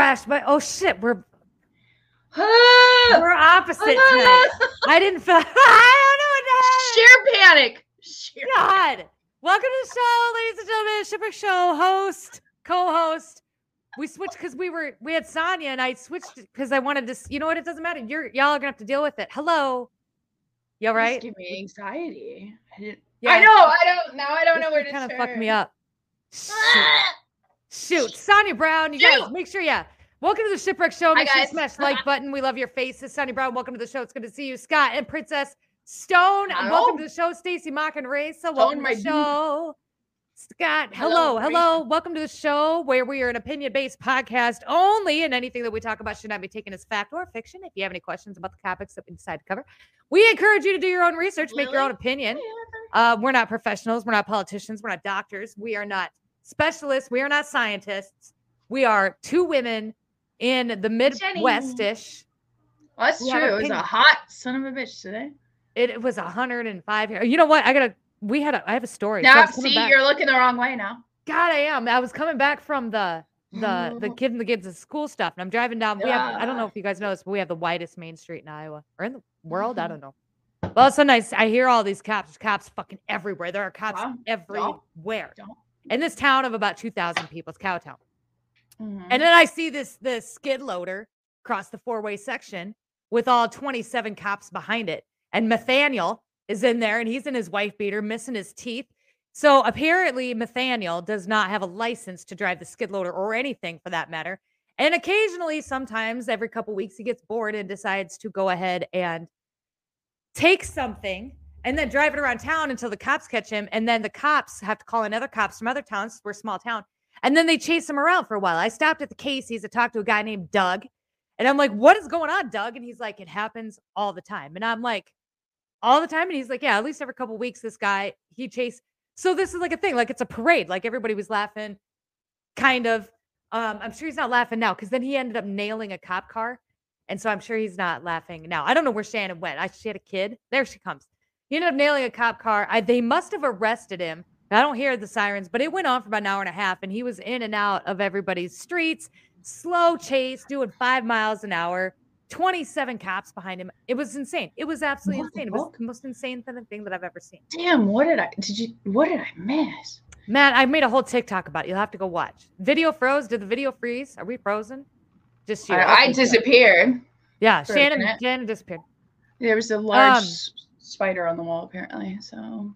crashed my. Oh shit, we're we're opposite oh, tonight. I didn't feel. I don't know what Sheer panic. Sheer God. Welcome to the show, ladies and gentlemen. Shipper Show host, co-host. We switched because we were we had Sonya and I switched because I wanted to. You know what? It doesn't matter. You're y'all are gonna have to deal with it. Hello. You all right? Give me anxiety. I, didn't, Yeah, I know. I don't. Now I don't know where to Kind of fucked me up. Shoot. Shoot, Sonia Brown, you guys, make sure, yeah. Welcome to the Shipwreck Show. Hi, Make sure you guys. smash like button. We love your faces. Sonia Brown, welcome to the show. It's good to see you. Scott and Princess Stone, Hello. welcome to the show. Stacy Mock and Raisa, welcome to the dude. show. Scott, Hello, hello, hello. Welcome to the show where we are an opinion based podcast only, and anything that we talk about should not be taken as fact or fiction. If you have any questions about the topics that we decide to cover, we encourage you to do your own research, make your own opinion. Uh, we're not professionals. We're not politicians. We're not doctors. We are not specialists. We are not scientists. We are two women in the Midwestish. Well, that's true. It was a hot son of a bitch today. It, it was 105 here. You know what? I gotta. We had a. I have a story. Now, I'm see, back- you're looking the wrong way now. God, I am. I was coming back from the the the Oh. kid and the kids' of school stuff, and I'm driving down. We have. I don't know if you guys know this, but we have the widest main street in Iowa or in the world. I Mhm. don't know. Well, all of a sudden I, I hear all these cops. Cops fucking everywhere. There are cops Wow. everywhere. Don't. In this town of about 2,000 people, it's Cowtown. Mhm. And then I see this this skid loader cross the four way section with all 27 cops behind it. And Nathaniel is in there and he's in his wife beater, missing his teeth. So apparently, Nathaniel does not have a license to drive the skid loader or anything for that matter. And occasionally, sometimes every couple weeks, he gets bored and decides to go ahead and take something and then drive it around town until the cops catch him. And then the cops have to call in other cops from other towns. We're a small town. And then they chase him around for a while. I stopped at the Casey's to talk to a guy named Doug. And I'm like, what is going on, Doug? And he's like, it happens all the time. And I'm like, all the time. And he's like, yeah, at least every couple weeks, this guy, he chased. So this is like a thing, like it's a parade. Like everybody was laughing, kind of. Um, I'm sure he's not laughing now because then he ended up nailing a cop car. And so I'm sure he's not laughing now. I don't know where Shannon went. I, she had a kid. There she comes. He ended up nailing a cop car. I, they must have arrested him. I don't hear the sirens, but it went on for about an hour and a half, and he was in and out of everybody's streets, slow chase, doing five miles an hour, 27 cops behind him. It was insane. It was absolutely What insane. It was the most insane thing that I've ever seen. Damn, what did I did you what did I miss? Man, I made a whole TikTok about it. You'll have to go watch. Video froze. Did the video freeze? Are we frozen? Just you. I, I disappeared. Yeah, for a Shannon. Shannon disappeared. There was a large Um, spider on the wall apparently. So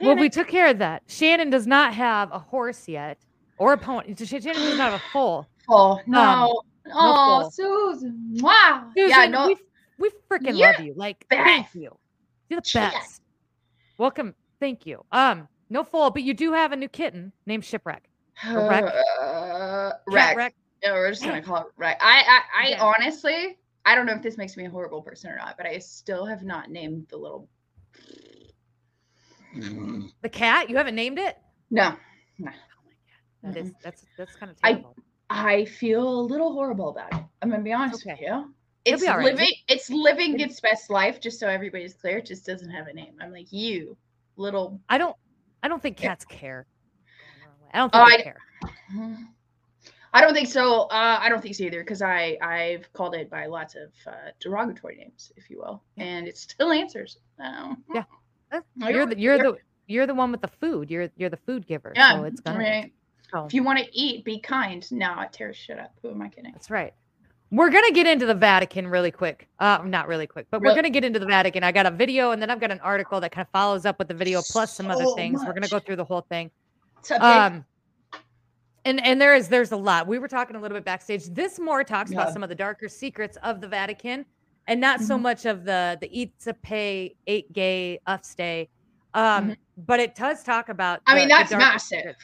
Well, we took care of that. Shannon does not have a horse yet or a pony. Shannon does not have a foal. Oh no. oh, full. Susan. Wow. Susan, yeah, no. we, we freaking love you. Like, thank you. You're the best. Welcome. Thank you. Um, no foal, but you do have a new kitten named Shipwreck. a wreck. Uh, wreck. wreck. Yeah, we're just gonna call it wreck. I I, I Yeah. honestly I don't know if this makes me a horrible person or not, but I still have not named the little The cat. You haven't named it. No. That is that's that's kind of I- terrible. I feel a little horrible about it. I'm gonna be honest okay. with you. It's be all right. living it's living its best life, just so everybody's clear. It just doesn't have a name. I'm like, you little I don't. I don't think Yeah. cats care. I don't Oh, think they I- care. I don't think so. Uh, I don't think so either because I I've called it by lots of uh, derogatory names, if you will, Yeah. and it still answers. So, Yeah. You're the you're care. the you're the one with the food. You're you're the food giver. yeah. So it's gonna. right. so- If you want to eat, be kind. No, it tears shit up. Who am I kidding? That's right. We're gonna get into the Vatican really quick. Uh, not really quick, but we're gonna get into the Vatican. I got a video, and then I've got an article that kind of follows up with the video plus some other So things. We're gonna go through the whole thing. What's up, babe? Um, and and there is there's a lot. We were talking a little bit backstage. This more talks about some of the darker secrets of the Vatican, and not so Mhm. much of the the eat to pay, eight gay, upstay. Um, but it does talk about. Mm-hmm. I the- mean, that's massive.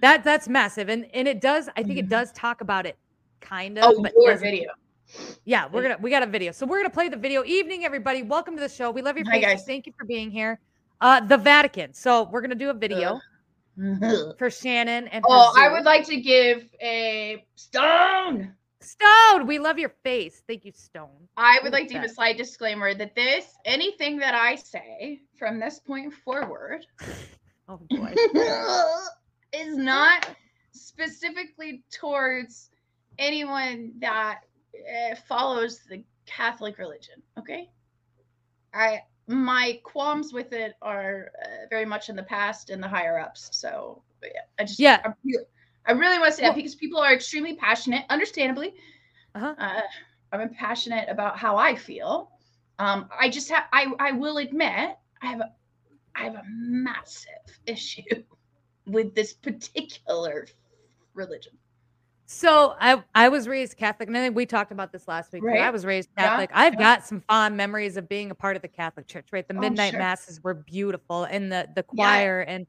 That that's massive, and and it does. I think it Mhm. does talk about it, kind of. Oh, but your video. yeah, we're gonna we got a video. So we're gonna play the video. Evening, everybody. Welcome to the show. We love your Hi, guys. Thank you for being here. Uh the Vatican. So we're gonna do a video Ugh. for Shannon and Oh, I would like to give a stone. Stone. We love your face. Thank you, Stone. I would like to give a slight disclaimer that this, anything that I say from this point forward, Oh boy. is not specifically towards anyone that uh, follows the Catholic religion. Okay, I my qualms with it are uh, very much in the past and the higher ups. So yeah, I just Yeah. I really want to say Well- that because people are extremely passionate, understandably. Uh-huh. Uh, I'm passionate about how I feel. Um, I just have I I will admit I have a I have a massive issue with this particular religion. So I I was raised Catholic, and I think we talked about this last week. too. I was raised Catholic. Yeah. I've yeah. got some fond memories of being a part of the Catholic Church. Right, the Oh, midnight sure. masses were beautiful, and the the Yeah. choir, and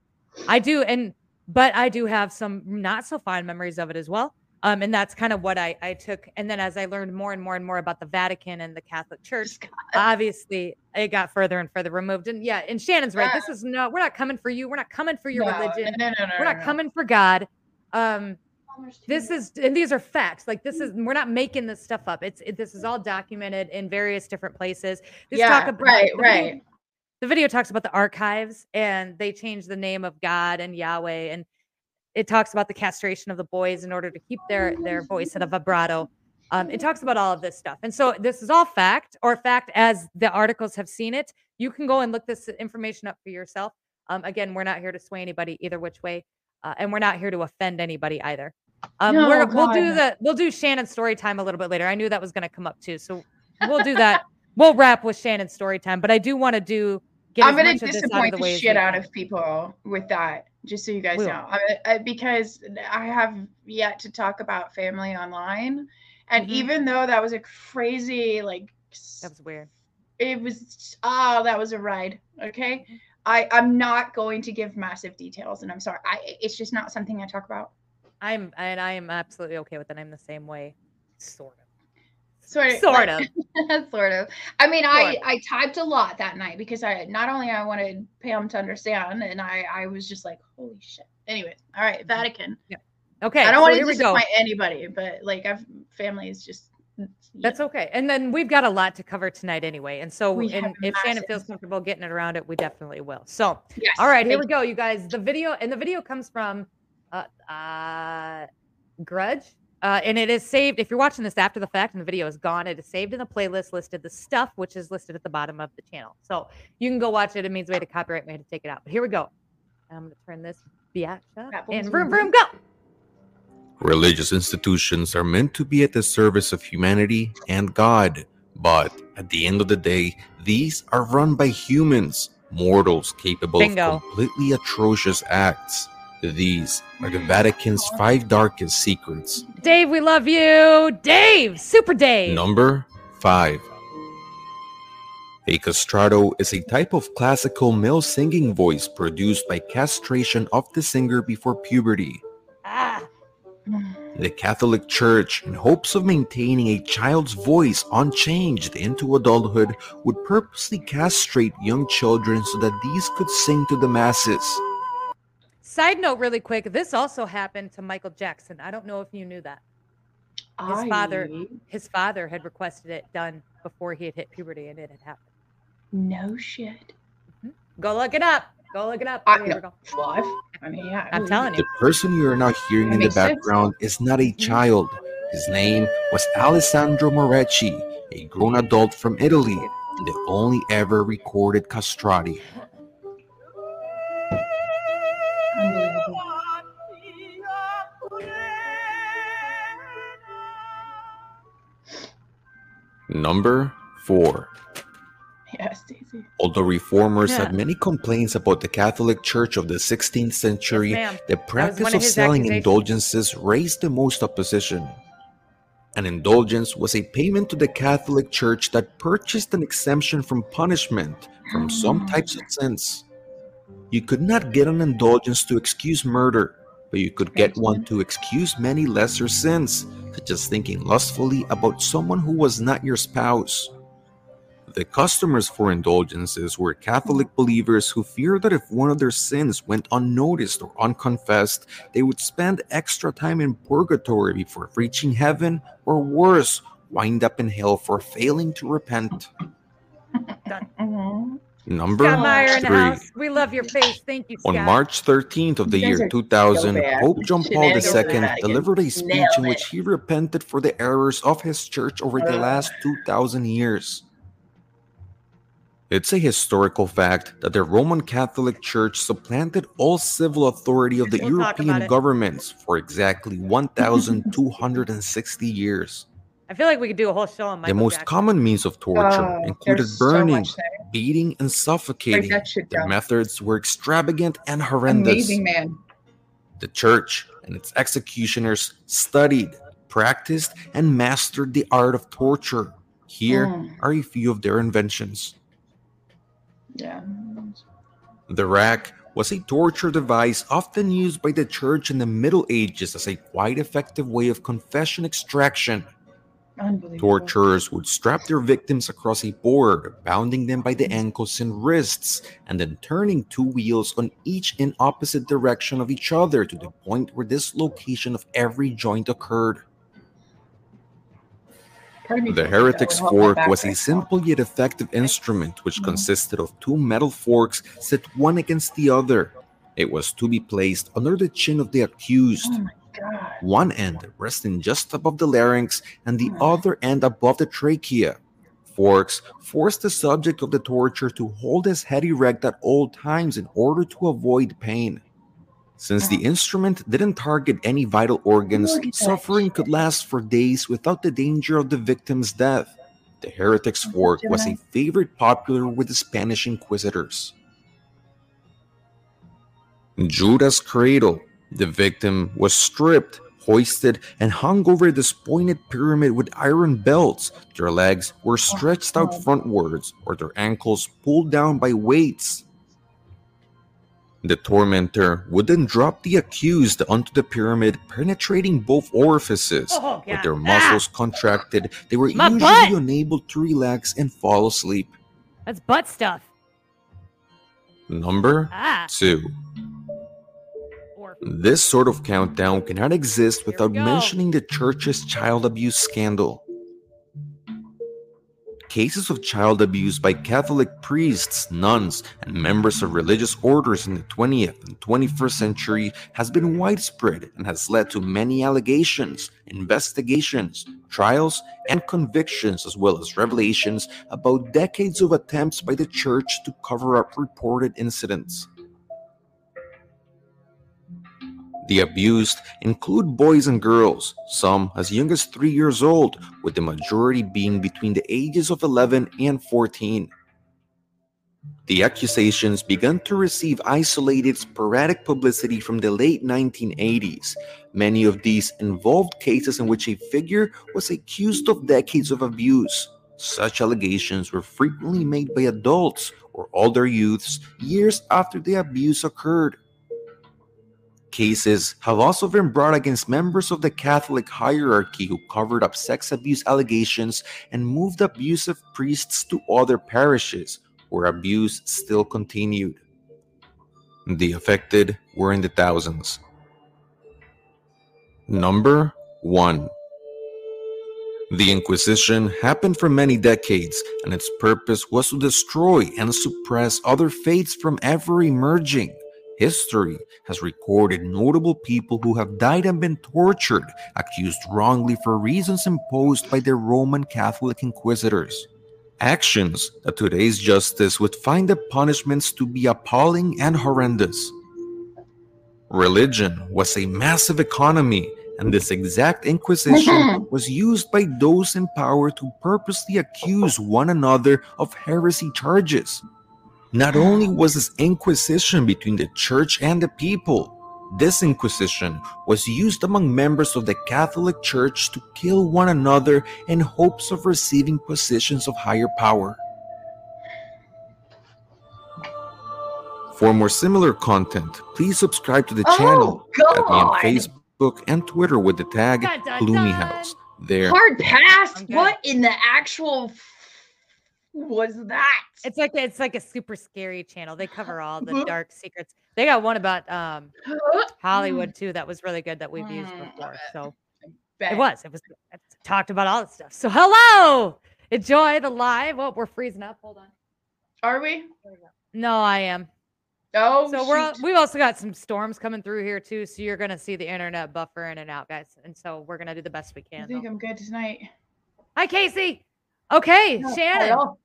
I do, and but I do have some not so fond memories of it as well. Um, and that's kind of what I I took. And then as I learned more and more and more about the Vatican and the Catholic Church, Just- obviously it got further and further removed. And yeah, and Shannon's right. Yeah. This is no, we're not coming for you. We're not coming for your No, religion. No, no, no, We're not no. coming for God. Um, this is and these are facts like this is we're not making this stuff up it's it, this is all documented in various different places this yeah, talk about right, the video- right. The video talks about the archives and they changed the name of god and yahweh and it talks about the castration of the boys in order to keep their their voice at a vibrato. Um, it talks about all of this stuff. And so this is all fact or fact as the articles have seen it. You can go and look this information up for yourself. Um, again we're not here to sway anybody either which way uh, and we're not here to offend anybody either. Um, No, we're, we'll do the we'll do Shannon's story time a little bit later. I knew that was going to come up too, so we'll do that. we'll wrap with Shannon's story time, but I do want to do I'm gonna much of this out of disappoint the the, shit out of people with that. Just so you guys We know, I, I, because I have yet to talk about family online, and Mhm. even though that was a crazy like, That was weird. it was oh that was a ride. Okay, I I'm not going to give massive details, and I'm sorry. I it's just not something I talk about. I'm and I am absolutely okay with it. I'm the same way, sort of. Sort of, Sort of. sort of. I mean, I Sort. I typed a lot that night because I not only I wanted Pam to understand, and I I was just like, holy shit. anyway all right, Vatican. yeah Okay, I don't so want to here we go. disappoint anybody, but like I've family is just. That's okay. And then we've got a lot to cover tonight anyway. And so We and if Shannon feels comfortable getting it around it, we definitely will. So yes. All right, here we go, you guys. The video and the video comes from uh, uh Grudge. Uh, and it is saved. If you're watching this after the fact and the video is gone, it is saved in the playlist listed the stuff, which is listed at the bottom of the channel. So you can go watch it. It means we had to copyright, we had to take it out. But here we go. I'm gonna turn this biatch up That and was vroom vroom go. Religious institutions are meant to be at the service of humanity and God, but at the end of the day, these are run by humans, mortals capable Bingo. of completely atrocious acts. These are the Vatican's five darkest secrets. Dave, we love you. Dave, super Dave. Number 5. A castrato is a type of classical male singing voice produced by castration of the singer before puberty. Ah, The Catholic Church, in hopes of maintaining a child's voice unchanged into adulthood, would purposely castrate young children so that these could sing to the masses. Side note, really quick. This also happened to Michael Jackson. I don't know if you knew that. His father- His father had requested it done before he had hit puberty, and it had happened. No shit. Mm-hmm. Go look it up. Go look it up. I here we go. Live. I mean, yeah. I'm telling you. The person you are now hearing in the makes sense. background is not a mm-hmm. child. His name was Alessandro Moreschi, a grown adult from Italy, and the only ever recorded castrati. Unbelievable. Number 4. Yes, Daisy. Although reformers Yeah. had many complaints about the Catholic Church of the 16th century, Yes, the practice of selling indulgences raised the most opposition. An indulgence was a payment to the Catholic Church that purchased an exemption from punishment from some types of sins. You could not get an indulgence to excuse murder, but you could get one to excuse many lesser sins, such as thinking lustfully about someone who was not your spouse. The customers for indulgences were Catholic believers who feared that if one of their sins went unnoticed or unconfessed, they would spend extra time in purgatory before reaching heaven, or worse, wind up in hell for failing to repent. Number Scott Meyer in the three. house. We love your face. Thank you, Scott. On March 13th of the year 2000, so. Pope John Paul II delivered a speech Nailed in which he repented for the errors of his church over the last 2,000 years. It's a historical fact that the Roman Catholic Church supplanted all civil authority of the We'll European governments for exactly 1,260 years. I feel like we could do a whole show on The most Jackson. common means of torture Oh, included there's so burning, beating, and suffocating. The methods were extravagant and horrendous. Amazing man. The church and its executioners studied, practiced, and mastered the art of torture. Here Mm. are a few of their inventions. Yeah. The rack was a torture device often used by the church in the Middle Ages as a quite effective way of confession extraction. Torturers would strap their victims across a board, bounding them by the ankles and wrists, and then turning two wheels on each in opposite direction of each other to the point where dislocation of every joint occurred. Part of me The feels like that heretic's would help my fork was a simple yet effective instrument which Mhm. consisted of two metal forks set one against the other. It was to be placed under the chin of the accused, Oh. One end resting just above the larynx and the Mhm. other end above the trachea. Forks forced the subject of the torture to hold his head erect at all times in order to avoid pain. Since the instrument didn't target any vital organs, Look at that suffering could last for days without the danger of the victim's death. The heretic's fork was a favorite popular with the Spanish inquisitors. Judas' cradle. The victim was stripped, hoisted, and hung over this pointed pyramid with iron belts. Their legs were stretched out frontwards, or their ankles pulled down by weights. The tormentor would then drop the accused onto the pyramid, penetrating both orifices. Oh, With their Ah! muscles contracted, they were My usually butt! unable to relax and fall asleep. That's butt stuff. Number Ah. two. This sort of countdown cannot exist without mentioning the church's child abuse scandal. Cases of child abuse by Catholic priests, nuns, and members of religious orders in the 20th and 21st century has been widespread and has led to many allegations, investigations, trials, and convictions, as well as revelations about decades of attempts by the church to cover up reported incidents. The abused include boys and girls, some as young as 3 years old, with the majority being between the ages of 11 and 14. The accusations began to receive isolated, sporadic publicity from the late 1980s. Many of these involved cases in which a figure was accused of decades of abuse. Such allegations were frequently made by adults or older youths years after the abuse occurred. Cases have also been brought against members of the Catholic hierarchy who covered up sex abuse allegations and moved abusive priests to other parishes where abuse still continued. The affected were in the thousands. Number 1 The Inquisition happened for many decades, and its purpose was to destroy and suppress other faiths from ever emerging. History has recorded notable people who have died and been tortured, accused wrongly for reasons imposed by the Roman Catholic inquisitors. Actions that today's justice would find the punishments to be appalling and horrendous. Religion was a massive economy, and this exact inquisition was used by those in power to purposely accuse one another of heresy charges. Not only was this inquisition between the church and the people, this inquisition was used among members of the Catholic Church to kill one another in hopes of receiving positions of higher power. For more similar content, please subscribe to the oh, channel. Oh, Add me on Facebook and Twitter with the tag Dun, dun, Gloomy. House. There. Hard pass. What in the actual f- was that? It's like it's like a super scary channel. They cover all the dark secrets. They got one about um Hollywood too that was really good that we've used Mm, before. So it was. It was it talked about all the stuff. So hello. Enjoy the live. Oh, we're freezing up. Hold on. Are we? No, I am. Oh, so we're we've also got some storms coming through here too. So you're gonna see the internet buffer in and out, guys. And so we're gonna do the best we can. I think though. I'm good tonight. Hi, Casey. Okay, Oh, Shannon. hello.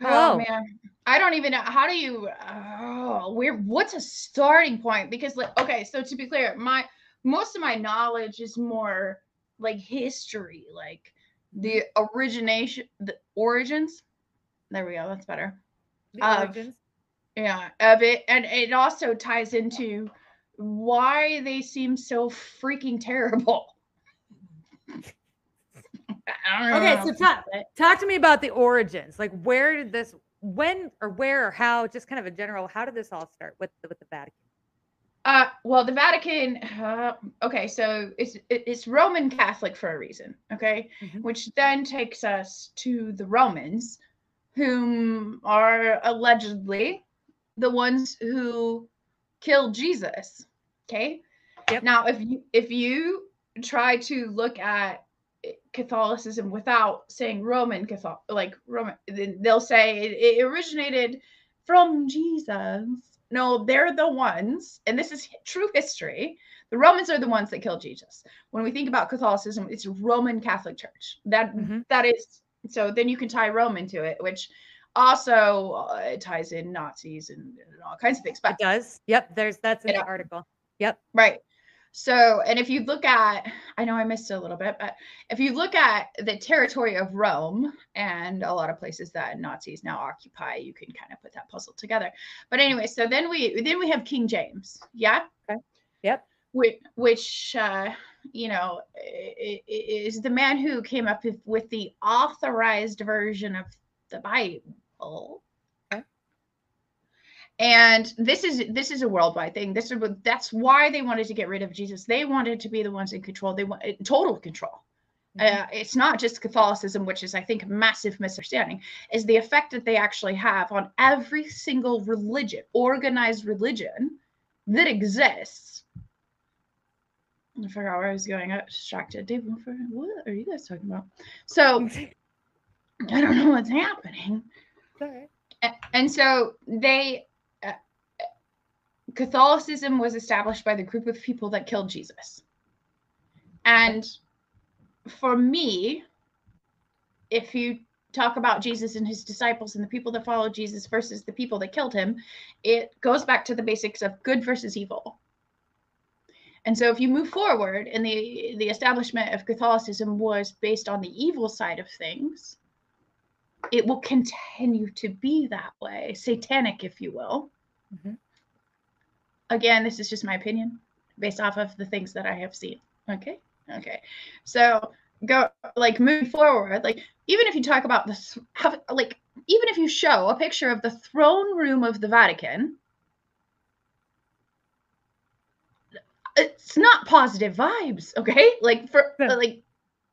Hello. Oh man, I don't even know how do you. Oh, where? What's a starting point? Because like, okay, so to be clear, my most of my knowledge is more like history, like the origination, the origins. There we go. That's better. The of- origins. Yeah, of it, and it also ties into why they seem so freaking terrible. I don't know Okay, so talk, talk to me about the origins. Like, where did this, when or where or how? Just kind of a general. How did this all start with the, with the Vatican? Uh, well, the Vatican. Uh, okay, so it's it's Roman Catholic for a reason. Okay, Mhm. which then takes us to the Romans, whom are allegedly the ones who killed Jesus. Okay. Yep. Now, if you if you try to look at Catholicism without saying Roman Catholic, like Roman, they'll say it, it originated from Jesus. No, they're the ones, and this is true history. The Romans are the ones that killed Jesus. When we think about Catholicism, it's Roman Catholic Church. That Mhm. that is so. Then you can tie Roman to it, which also uh, it ties in Nazis and, and all kinds of things. But It does. Yep. There's that's in Yeah. the article. Yep. Right. So, and if you look at, I know I missed it a little bit, but if you look at the territory of Rome and a lot of places that Nazis now occupy, you can kind of put that puzzle together. But anyway, so then we then we have King James, yeah, Okay. Yep. which, which uh, you know is the man who came up with the authorized version of the Bible. And this is this is a worldwide thing. This is what that's why they wanted to get rid of Jesus. They wanted to be the ones in control. They want total control. Mhm. Uh, it's not just Catholicism, which is, I think, a massive misunderstanding, is the effect that they actually have on every single religion, organized religion that exists. I forgot where I was going. I got distracted. Dave, what what are you guys talking about? So I don't know what's happening. It's all right. A- and so they catholicism was established by the group of people that killed jesus and for me if you talk about jesus and his disciples and the people that followed jesus versus the people that killed him it goes back to the basics of good versus evil and so if you move forward and the the establishment of catholicism was based on the evil side of things it will continue to be that way, satanic, if you will. Mhm. Again, this is just my opinion based off of the things that I have seen. Okay. Okay. So go like move forward, like even if you talk about this, have like even if you show a picture of the throne room of the Vatican, it's not positive vibes. Okay. Like for like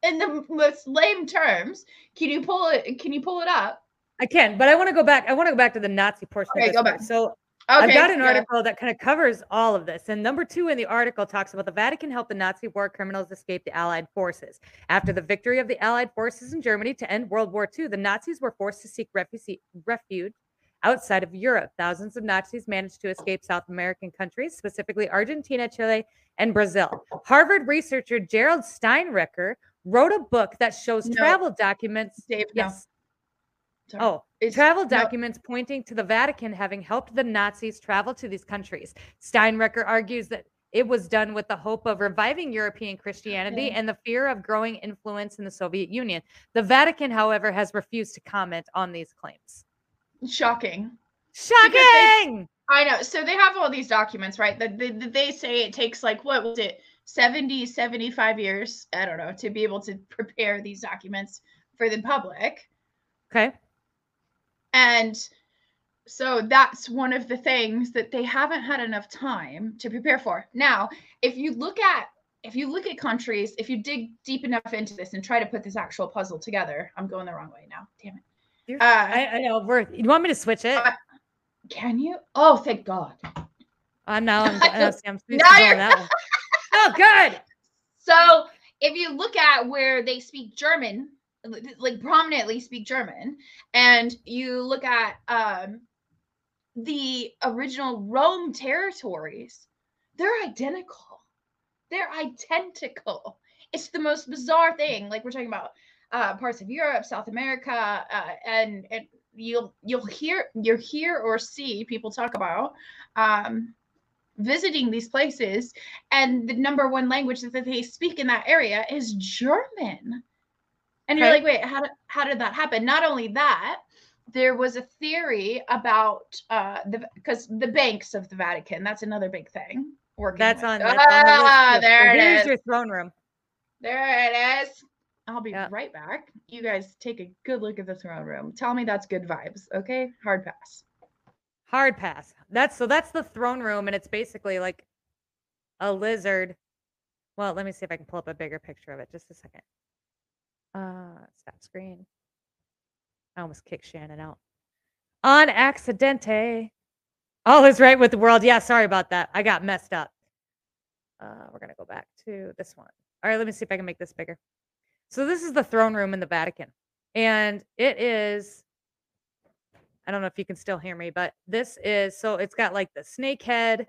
in the most lame terms, can you pull it? Can you pull it up? I can, but I want to go back. I want to go back to the Nazi portion Okay, go part. back. So Okay, I've got an yeah. article that kind of covers all of this. And number two in the article talks about the Vatican helped the Nazi war criminals escape the Allied forces. After the victory of the Allied forces in Germany to end World War II, the Nazis were forced to seek refuge, refuge outside of Europe. Thousands of Nazis managed to escape South American countries, specifically Argentina, Chile, and Brazil. Harvard researcher Gerald Steinacher wrote a book that shows No. travel documents. Dave. Yes. Sorry. Oh, It's- travel no. documents pointing to the Vatican having helped the Nazis travel to these countries. Steinacher argues that it was done with the hope of reviving European Christianity Okay. and the fear of growing influence in the Soviet Union. The Vatican, however, has refused to comment on these claims. Shocking. Shocking! I know. So they have all these documents, right? That they, they say it takes like what was it, 70, 75 years, I don't know, to be able to prepare these documents for the public. Okay. And so that's one of the things that they haven't had enough time to prepare for. Now, if you look at if you look at countries, if you dig deep enough into this and try to put this actual puzzle together, I'm going the wrong way now. Damn it. Uh, I, I know. We're, you want me to switch it? Uh, Can you? Oh, thank God. I'm now. I'm, I see, I'm Now you're- on that. Oh, good. So if you look at where they speak German like prominently speak German, and you look at um, the original Rome territories, they're identical. They're identical. It's the most bizarre thing. Like we're talking about uh, parts of Europe, South America, uh, and and you'll you'll hear you'll hear or see people talk about um, visiting these places, and the number one language that they speak in that area is German. And you're like, wait, how did how did that happen? Not only that, there was a theory about uh the because the banks of the Vatican. That's another big thing. Working That's with- on. That's on the ah, too. there it Here's is. your throne room. There it is. I'll be Yeah. right back. You guys take a good look at the throne room. Tell me that's good vibes. Okay, hard pass. Hard pass. That's so that's the throne room, and it's basically like a lizard. Well, let me see if I can pull up a bigger picture of it. Just a second. Uh stop screen. I almost kicked Shannon out. On accidente. All is right with the world. Yeah, sorry about that. I got messed up. Uh, we're gonna go back to this one. All right, let me see if I can make this bigger. So this is the throne room in the Vatican, and it is I don't know if you can still hear me, but this is so it's got like the snake head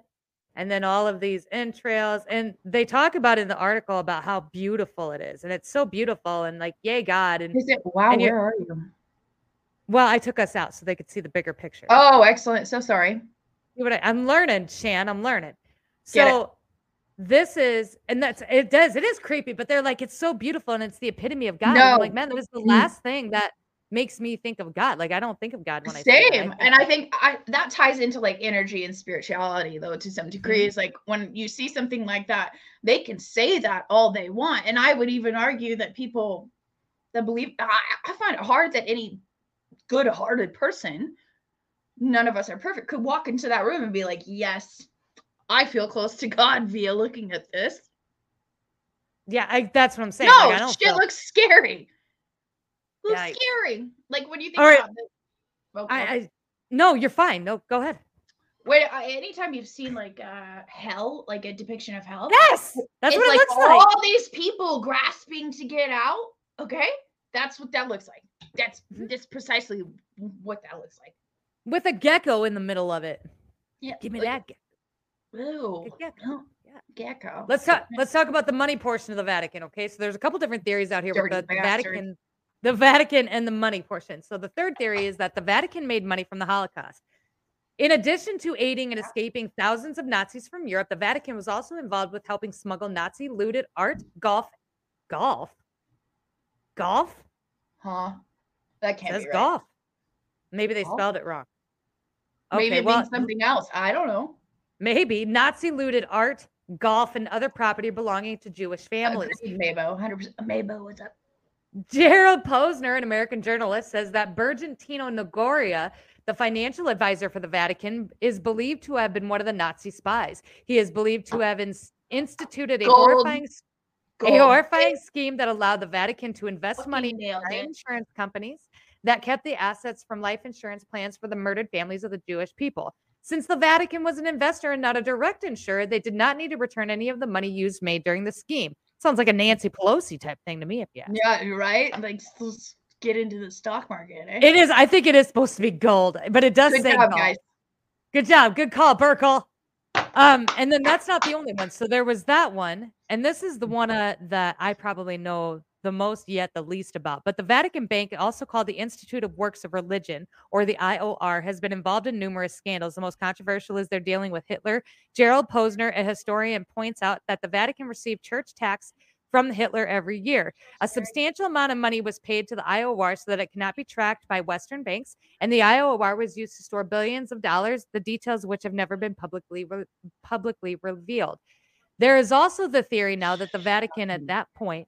and then all of these entrails. And they talk about in the article about how beautiful it is. And it's so beautiful and like, yay, God. And Is it wow, And where are you? well, I took us out so they could see the bigger picture. Oh, excellent. So sorry. See what I, I'm learning, Shan. I'm learning. So this is, and that's it does, it is creepy, but they're like, it's so beautiful and it's the epitome of God. No. like, man, that is the last thing that makes me think of God. Like, I don't think of God when I see that. I Same. And I think I that ties into like energy and spirituality though to some degree. Mm-hmm. Is like when you see something like that, they can say that all they want. And I would even argue that people that believe I, I find it hard that any good-hearted person, none of us are perfect, could walk into that room and be like, Yes, I feel close to God via looking at this. yeah, I, that's what I'm saying. no, like, I don't shit feel- looks scary. Looks Yikes. scary. Like when you think right. about this. Oh, I, okay. I no, you're fine. No, go ahead. Wait, anytime you've seen like uh hell, like a depiction of hell, Yes, that's what it like looks all like. All these people grasping to get out. Okay, that's what that looks like. That's Mhm. that's precisely what that looks like. With a gecko in the middle of it. Yeah, Give me like, that. a gecko. Yeah. gecko. Let's talk. Let's talk about the money portion of the Vatican. Okay, so there's a couple different theories out here Dirty the. Vatican, the Vatican, and the money portion. So the third theory is that the Vatican made money from the Holocaust. In addition to aiding and escaping thousands of Nazis from Europe, the Vatican was also involved with helping smuggle Nazi looted art, golf, golf, golf. Huh? That can't says be right. golf. Maybe they Golf? spelled it wrong. Maybe it well, means something else. I don't know. maybe Nazi looted art, golf, and other property belonging to Jewish families. Agreed, Mabo, hundred percent. Mabo, what's up? Gerald Posner, an American journalist, says that Bernardino Nogara, the financial advisor for the Vatican, is believed to have been one of the Nazi spies. He is believed to have ins- instituted a Gold. horrifying, a Gold. horrifying scheme that allowed the Vatican to invest Fucking money in insurance companies that kept the assets from life insurance plans for the murdered families of the Jewish people. Since the Vatican was an investor and not a direct insurer, they did not need to return any of the money used made during the scheme. Sounds like a Nancy Pelosi type thing to me, if you ask. Yeah, right. Like, let's get into the stock market. Eh? It is. I think it is supposed to be gold, but it does Good say job, gold. guys. Good job. Good call, Burkle. Um, and then that's not the only one. So there was that one, and this is the one uh, that I probably know the most yet the least about. But the Vatican Bank, also called the Institute of Works of Religion, or the IOR, has been involved in numerous scandals. The most controversial is they're dealing with Hitler. Gerald Posner, a historian, points out that the Vatican received church tax from Hitler every year. A substantial amount of money was paid to the IOR so that it cannot be tracked by Western banks, and the IOR was used to store billions of dollars, the details of which have never been publicly re- publicly revealed. There is also the theory now that the Vatican at mm. that point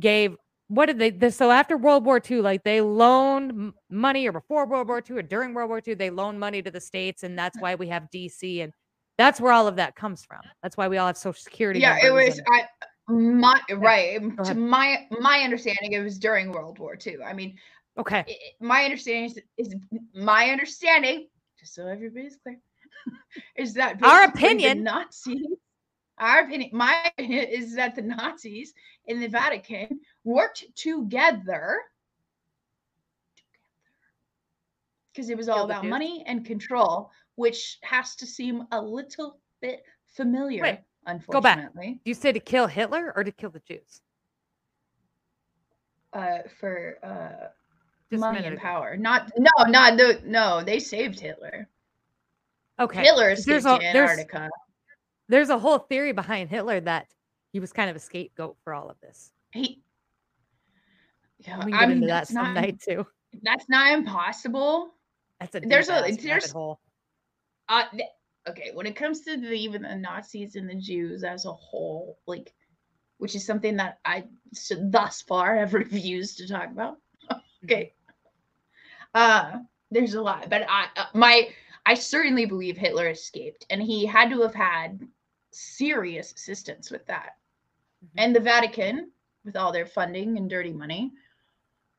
gave what did they this, so after World War II, like they loaned money or before World War II or during World War II, they loaned money to the states, and that's why we have DC and that's where all of that comes from. That's why we all have Social Security. Yeah, it was. I my right. To my my understanding, it was during World War II. I mean, okay. i- i- my understanding is, is my understanding. Just so everybody's clear, is that Our opinion the opinion. Nazis. Our opinion, my opinion is that the Nazis in the Vatican worked together because it was all about money and control, which has to seem a little bit familiar. Wait, unfortunately, go back. You said to kill Hitler or to kill the Jews? Uh, for uh, Just money and power. Not no, not no, no. They saved Hitler. Okay, Hitler escaped there's Antarctica. There's a whole theory behind Hitler that he was kind of a scapegoat for all of this. He. Yeah, We can I get mean, into that that's some not night too. that's not impossible. That's a There's a- there's- hole. Uh, th- okay, when it comes to the, even the Nazis and the Jews as a whole, like, which is something that I s- thus far have refused to talk about. okay, uh, there's a lot, but I uh, my I certainly believe Hitler escaped, and he had to have had serious assistance with that, Mhm. and the Vatican with all their funding and dirty money.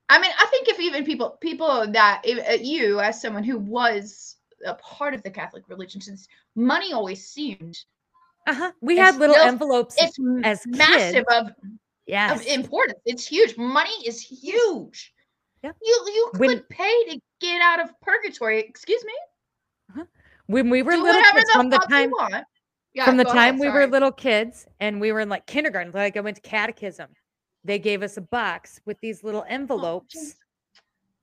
I mean, I think if even people people that if, uh, you as someone who was a part of the Catholic religion, since money always seemed Uh-huh. We had little still- envelopes. it's as massive kids, of, yes. of importance. It's huge. Money is huge. Yeah. You you could When- pay to get out of purgatory. Excuse me. when we were Do little kids, the from the time want. Yeah, from the time ahead, we were little kids and we were in like kindergarten, like I went to catechism, they gave us a box with these little Oh, envelopes. James.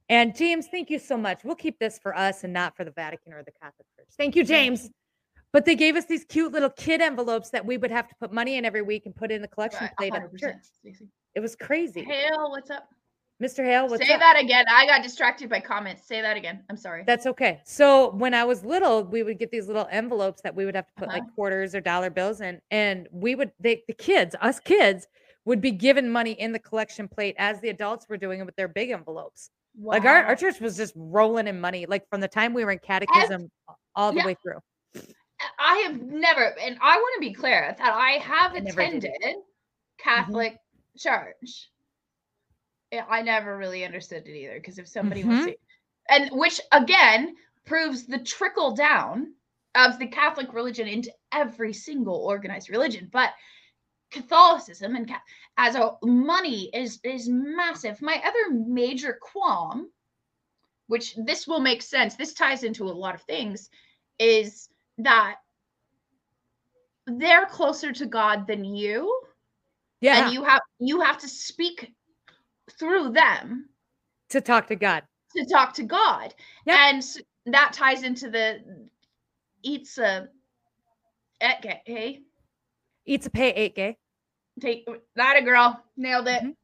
and James, thank you so much. We'll keep this for us and not for the Vatican or the Catholic Church. Thank you, James. But they gave us these cute little kid envelopes that we would have to put money in every week and put in the collection Right, plate at the church. It was crazy. Hale, what's up? Mr. Hale, what's Say up? that again. I got distracted by comments. Say that again. I'm sorry. That's okay. So when I was little, we would get these little envelopes that we would have to put Uh-huh. like quarters or dollar bills in, and we would they the kids, us kids, would be given money in the collection plate as the adults were doing it with their big envelopes. Like our, our church was just rolling in money, like from the time we were in catechism all the yeah. way through. I have never, and I want to be clear that I have I attended Catholic church. Yeah, I never really understood it either because if somebody wants Mhm. to, and which again proves the trickle down of the Catholic religion into every single organized religion, but Catholicism and as a money is is massive. My other major qualm, which this will make sense, this ties into a lot of things, is that they're closer to God than you, Yeah, and you have you have to speak through them to talk to God. to talk to God. Yep. And that ties into the eats a okay, hey, Eats a pay eight gay. take that a girl, nailed it. Mhm.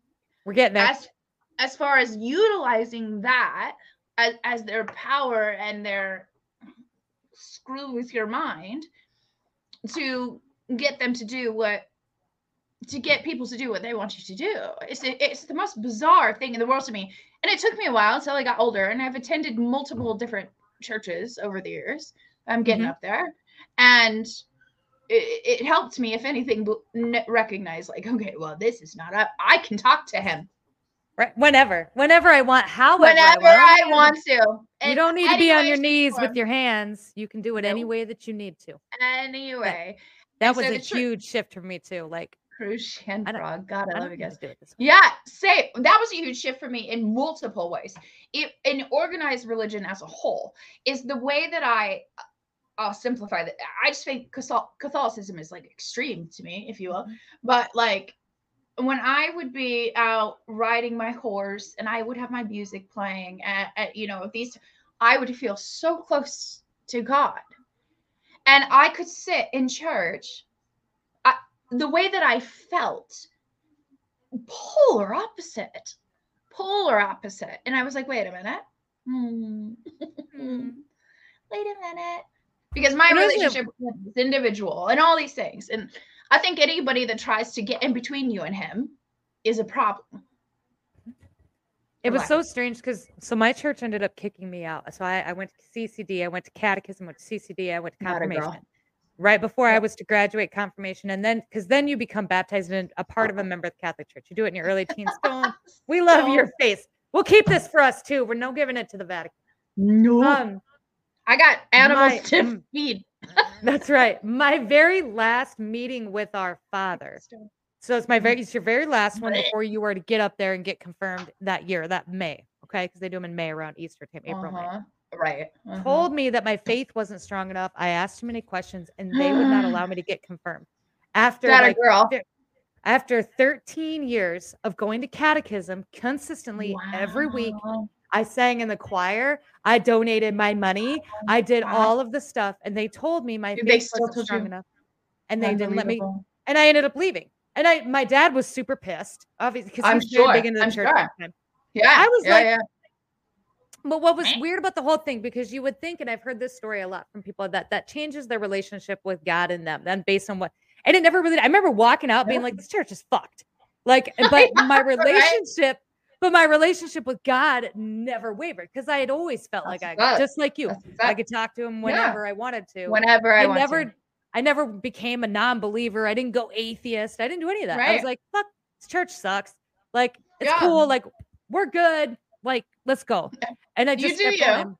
We're getting there. As as far as utilizing that as, as their power and their screw with your mind to get them to do what to get people to do what they want you to do. It's it's the most bizarre thing in the world to me. And it took me a while until I got older and I've attended multiple different churches over the years. I'm getting Mhm. up there. And it, it helped me, if anything, recognize like, okay, well, this is not up. I can talk to him Right. Whenever, whenever I want, however whenever I I want. want to. You don't need to be on your knees with your hands. You can do it any way that you need to. anyway. That And was so a huge shift for me too. Like, I don't- God, I, I love you guys. to do it this way. Yeah, say that was a huge shift for me in multiple ways. It, in organized religion as a whole is the way that I. I'll simplify that. I just think Cathol- Catholicism is like extreme to me, if you will. Mhm. But like when I would be out riding my horse and I would have my music playing at, at you know these, I would feel so close to God, and I could sit in church. The way that I felt, polar opposite, polar opposite, and I was like, wait a minute, hmm. Hmm. wait a minute, because my relationship with him is individual and all these things, and I think anybody that tries to get in between you and him is a problem. It was so strange because so my church ended up kicking me out. So I, I went to CCD, I went to catechism, went to CCD, I went to Not a girl. confirmation. Right before I was to graduate confirmation, and then because then you become baptized and a part of a member of the Catholic Church. You do it in your early teens. Don't we love your face? We'll keep this for us too. We're no giving it to the Vatican. No, Um, I got animals my- to mm. feed. that's right. My very last meeting with our Father. So it's my very it's your very last one before you were to get up there and get confirmed that year, that May. Okay, because they do them in May around Easter time, April, May. Right. uh-huh. told me that my faith wasn't strong enough. I asked too many questions and they would not allow me to get confirmed. After that like a girl. after 13 years of going to catechism consistently every week, I sang in the choir, I donated my money, I did Wow. all of the stuff, and they told me my They faith wasn't strong you? enough. And they didn't let me and I ended up leaving. And I my dad was super pissed, obviously, because I'm was big into the I'm church sure. Yeah. I was yeah, like- yeah. But what was weird about the whole thing, because you would think, and I've heard this story a lot from people, that that changes their relationship with God and them, then based on what, and it never really. I remember walking out being like, "This church is fucked." Like, but my Right? relationship, but my relationship with God never wavered because I had always felt like I, just like you, I could talk to him Yeah. whenever I wanted to. Whenever I, I never, to. I never became a non-believer. I didn't go atheist. I didn't do any of that. I was like, "Fuck, this church sucks." Like, it's Yeah. cool. Like, we're good. Like, let's go. And I You just do you.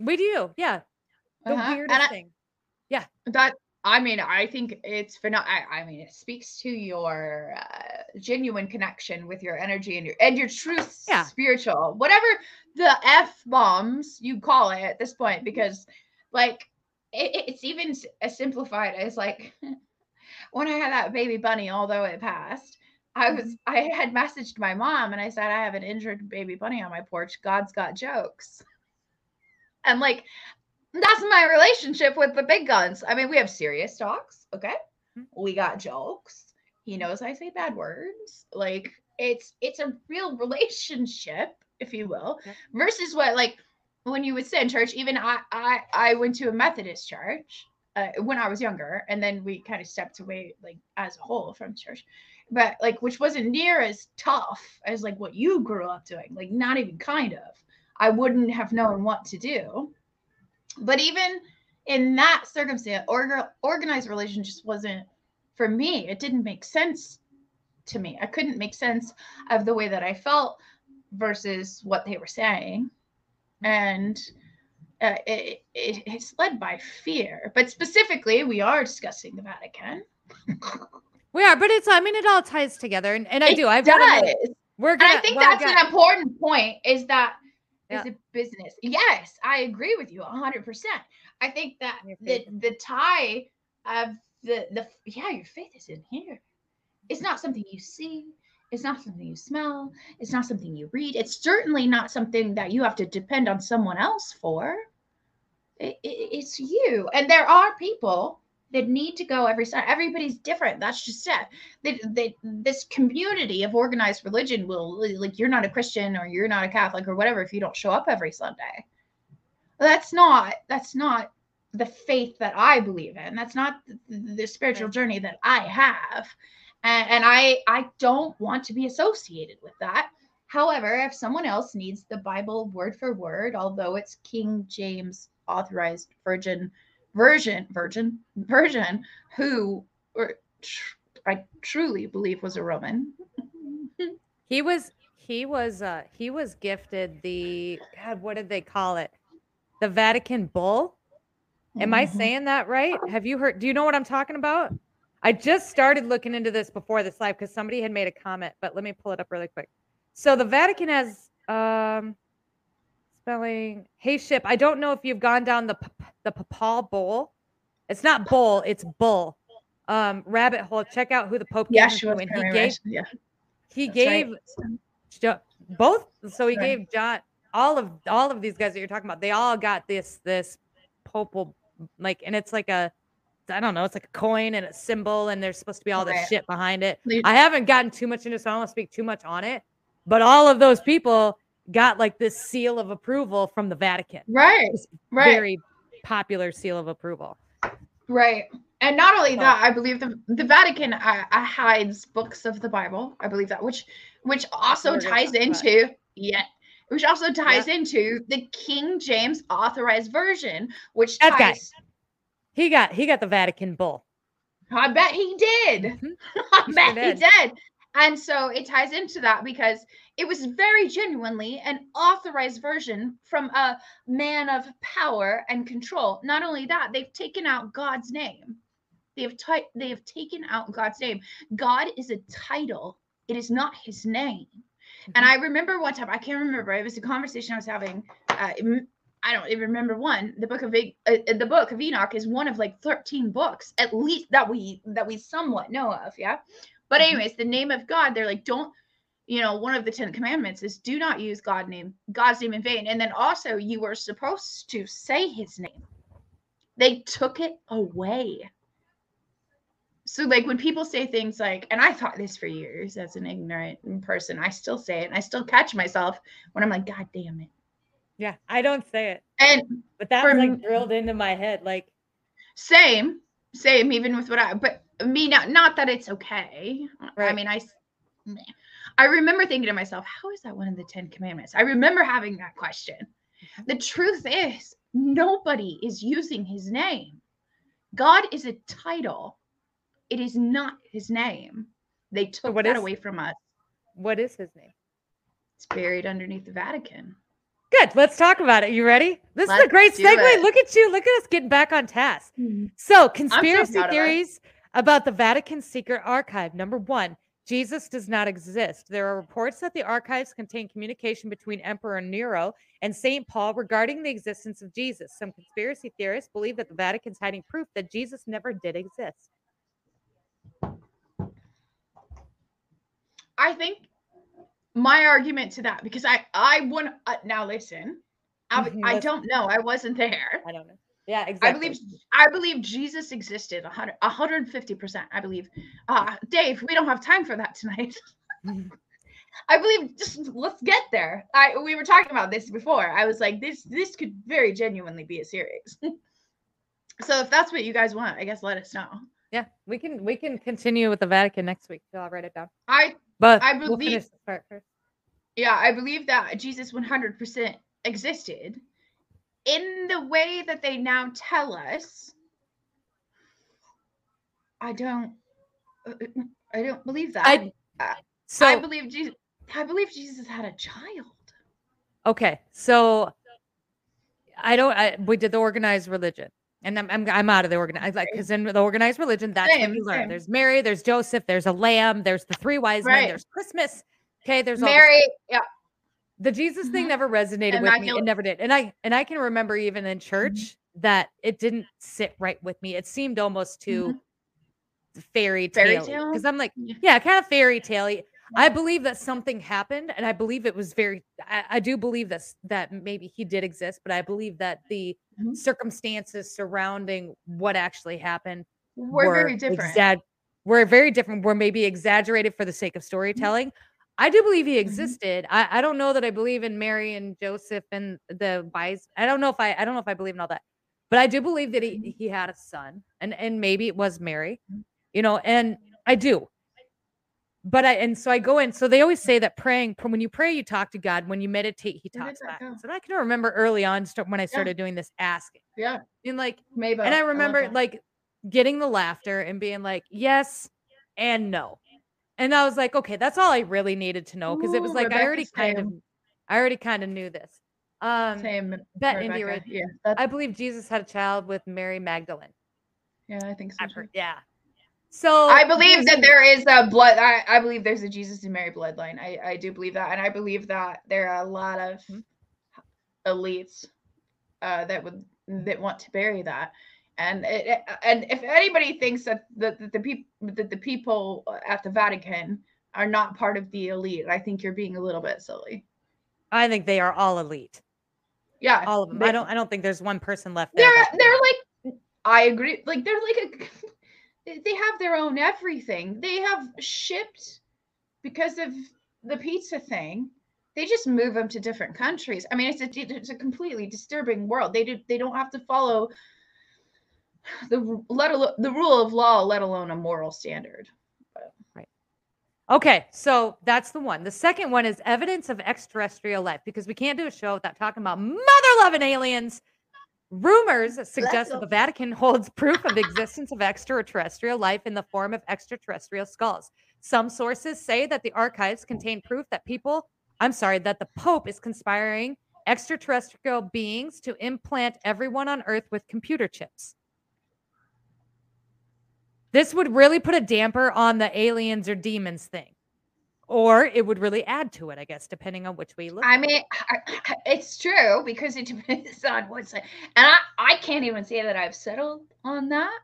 We do, yeah. The Uh-huh. weirdest I- thing. Yeah. That I mean, I think it's pheno- I, I mean, it speaks to your uh, genuine connection with your energy and your and your true Yeah. spiritual, whatever the f bombs you call it at this point, because like it- it's even as simplified as like when I had that baby bunny, although it passed. I was I had messaged my mom and I said I have an injured baby bunny on my porch. God's got jokes. And like that's my relationship with the big guns. I mean, we have serious talks, okay? Mhm. We got jokes. He knows I say bad words. Like it's it's a real relationship, if you will, versus what like when you would sit in church. Even I I I went to a Methodist church uh, when I was younger, and then we kind of stepped away like as a whole from church, but like which wasn't near as tough as like what you grew up doing. Like not even kind of. I wouldn't have known what to do. But even in that circumstance, orga- organized religion just wasn't for me. It didn't make sense to me. I couldn't make sense of the way that I felt versus what they were saying. And uh, it, it, it's led by fear. But specifically, we are discussing the Vatican. We are, but it's I mean it all ties together. And, and I It do. I've does. we're And gonna I think well, that's an important point is that it's Yeah. a business. Yes, I agree with you 100%. I think that the, the tie of the, the, yeah, your faith is in here. It's not something you see. It's not something you smell. It's not something you read. It's certainly not something that you have to depend on someone else for. It, it- it's you. And there are people that need to go every Sunday. Everybody's different. That's just it they, they, this community of organized religion will like you're not a christian or you're not a catholic or whatever if you don't show up every sunday that's not that's not the faith that i believe in that's not the, the spiritual journey that i have and, and i i don't want to be associated with that however if someone else needs the bible word for word although it's king james authorized virgin version virgin virgin, who tr- I truly believe was a Roman. he was he was uh he was gifted the God, what did they call it? The Vatican Bull. Am I Mhm. saying that right? Have you heard? Do you know what I'm talking about? I just started looking into this before this live because somebody had made a comment, but let me pull it up really quick. So the Vatican has um spelling hey ship. I don't know if you've gone down the p- the papal bowl. It's not bowl, it's bull. Um rabbit hole. Check out who the Pope Yeah, gave she was to, and he gave. Yeah, he that's gave Jo- both so he Right. gave john all of all of these guys that you're talking about they all got this this popal like and it's like a i don't know it's like a coin and a symbol and there's supposed to be all this Right. shit behind it i haven't gotten too much into so i don't want to speak too much on it but all of those people got like this seal of approval from the vatican Right, This right, very popular seal of approval right. And not only So- that, I believe the the Vatican uh, uh, hides books of the Bible. I believe that, which which also ties into yeah, which also ties into the King James Authorized Version, which That guy. ties. he got he got the vatican bull I bet he did. Mhm. I bet he did. And so it ties into that because it was very genuinely an authorized version from a man of power and control. Not only that, they've taken out God's name. They have ti- they have taken out God's name. God is a title. It is not his name. And I remember one time, I can't remember, it was a conversation I was having. Uh, I don't even remember one. The book of uh, uh, the book of Enoch is one of like 13 books at least that we that we somewhat know of, yeah. But Mhm. anyways, the name of God, they're like don't you know, one of the 10 commandments is do not use God name God's name in vain. And then also you were supposed to say his name. They took it away. So like when people say things like and I thought this for years as an ignorant person, I still say it and I still catch myself when I'm like god damn it. Yeah, I don't say it, And but that was like drilled into my head. Like, same same even with what i but me not not that it's okay. I mean i i remember thinking to myself how is that one of the 10 commandments? I remember having that question. The truth is nobody is using his name. God is a title. It is not his name. They took what that is- away from us. What is his name? it's buried underneath the vatican Good. Let's talk about it. You ready? This is a great segue. it. Look at you. Look at us getting back on task. Hmm. So, conspiracy proud of us. theories about the Vatican secret archive. Number one, Jesus does not exist. There are reports that the archives contain communication between Emperor Nero and St. Paul regarding the existence of Jesus. Some conspiracy theorists believe that the Vatican's hiding proof that Jesus never did exist. I think my argument to that because I I want uh, now listen. I, Mhm, I don't know. I wasn't there. I don't know. Yeah, exactly. I believe I believe Jesus existed 100 150%. I believe. Uh Dave, we don't have time for that tonight. I believe just let's get there. I we were talking about this before. I was like this this could very genuinely be a series. so if that's what you guys want, I guess let us know. yeah, we can we can continue with the Vatican next week. So I'll write it down. I But I we'll believe- finish this part first. Yeah, I believe that Jesus 100% existed in the way that they now tell us. I don't uh, I don't believe that. I I so believe Jesus I believe Jesus had a child. Okay, so I don't. I, we did the organized religion, and I'm I'm, I'm out of the organized like because in the organized religion, that's what Same, you learn. same. There's Mary, there's Joseph, there's a lamb, there's the three wise men, there's Christmas. Okay, there's Mary, yeah, the Jesus thing Mhm. never resonated with me. It never did. And I and I can remember even in church that it didn't sit right with me. It seemed almost too fairy Fairy tale because I'm like, Yeah. yeah, kind of fairy tale. I believe that something happened, and I believe it was very. I, I do believe this that maybe he did exist, but I believe that the Mhm. circumstances surrounding what actually happened we're very different. Exag- were very different. Were maybe exaggerated for the sake Mm-hmm. of storytelling. I do believe he existed. I, I don't know that I believe in Mary and Joseph and the wise. I don't know if I I don't know if I believe in all that, but I do believe that Mm-hmm. he he had a son, and and maybe it was Mary, you know, and I do. But I and so I go in. So they always say that praying when you pray, you talk to God. When you meditate, He talks back. So I can remember early on when I started doing this asking, yeah, and like maybe. and I remember like getting the laughter and being like, yes and no. And I was like, okay, that's all I really needed to know because it was like I already kind of. I already kind of knew this. Um same. bet India Yeah, I believe Jesus had a child with Mary Magdalene. yeah, I think so. I've heard, yeah. So I believe that there's- a blood. I, I believe there's a Jesus and Mary bloodline. I, I do believe that, and I believe that there are a lot of Mhm. elites uh, that would that want to bury that. And it, and if anybody thinks that the the, the people that the people at the Vatican are not part of the elite, I think you're being a little bit silly. I think they are all elite. Yeah, All of them. they- I don't I don't think there's one person left there. they're they're like I agree. Like they're like a they- they have their own everything. They have shipped because of the pizza thing. They just move them to different countries. I mean, it's a it's a completely disturbing world. They do they don't have to follow the let alone the rule of law, let alone a moral standard. Right. Okay, so that's the one. The second one is evidence of extraterrestrial life because we can't do a show without talking about mother loving aliens. Rumors suggest that the Vatican holds proof of the existence of extraterrestrial life in the form of extraterrestrial skulls. Some sources say that the archives contain proof that people, I'm sorry, that the Pope is conspiring extraterrestrial beings to implant everyone on Earth with computer chips. This would really put a damper on the aliens or demons thing. or it would really add to it, I guess, depending on which way you look. I mean, I, I, it's true because it depends on what's, and I, I can't even say that I've settled on that.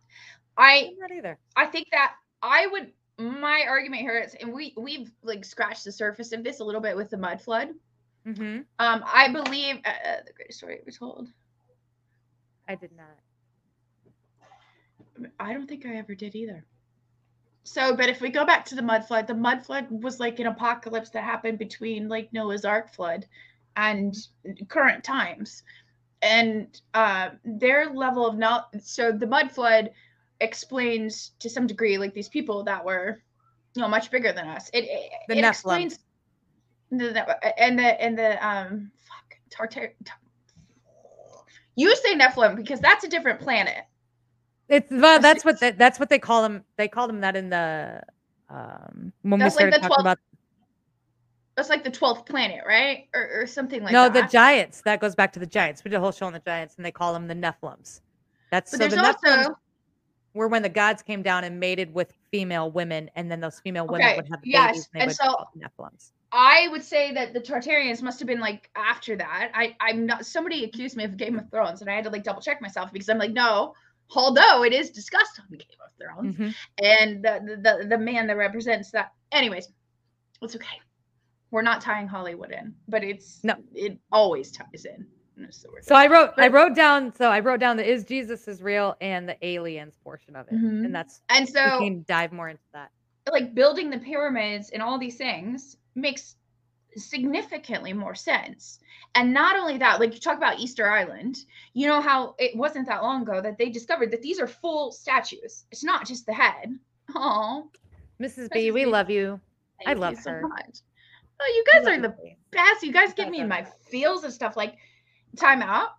I, I'm not either. I think that I would. My argument here is, and we we've like scratched the surface of this a little bit with the mud flood. hmm Um, I believe uh, uh, the greatest story ever told. I did not. I don't think I ever did either. So, but if we go back to the mud flood, the mud flood was like an apocalypse that happened between like Noah's Ark flood and current times. And uh, their level of knowledge, so the mud flood explains to some degree like these people that were, you know, much bigger than us. It, it, The it Nephilim. explains the, the- and the and the um fuck Tartar. Tar- you say Nephilim because that's a different planet. It's well, that's what they, that's what they call them. They call them that in the um when That's we like started the talking 12th about That's like the twelfth planet, right? Or, or something like no that. No, the giants. That goes back to the giants. We did a whole show on the giants, and they call them the Nephilims. That's But so the there's Nephilims also were when the gods came down and mated with female women, and then those female women Okay, would have babies. yes, and they and would so- Nephilims. I would say that the Tartarians must have been like after that. I I'm not. Somebody accused me of Game of Thrones, and I had to like double check myself because I'm like, no. Although it is discussed on Game of Thrones, Mhm. and the, the the man that represents that. Anyways, it's okay. We're not tying Hollywood in, but it's No. It always ties in. That's the word. So I wrote I wrote down so I wrote down the is Jesus is real and the aliens portion of it, Mhm. and that's and so we can dive more into that. like building the pyramids and all these things makes significantly more sense. And not only that, like you talk about Easter Island, you know how it wasn't that long ago that they discovered that these are full statues. It's not just the head. Oh, Mrs. B, we B. love you. Thank I love you her. So much. Oh, you guys are the you. best. You guys get me in my feels and stuff. Like, time out.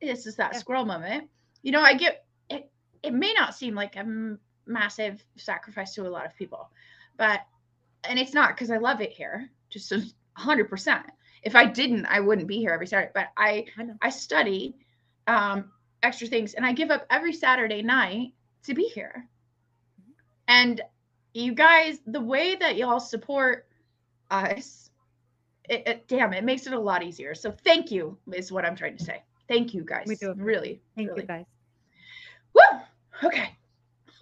This is that yeah. squirrel moment. You know, I get it. It may not seem like a massive sacrifice to a lot of people, but and it's not because I love it here. Just so 100%. If I didn't, I wouldn't be here every Saturday, but I I, I study um, extra things and I give up every Saturday night to be here. And you guys, the way that y'all support us, it, it, damn, it makes it a lot easier. So thank you is what I'm trying to say. Thank you guys. We do. Really. Thank really. you guys. Woo! Okay.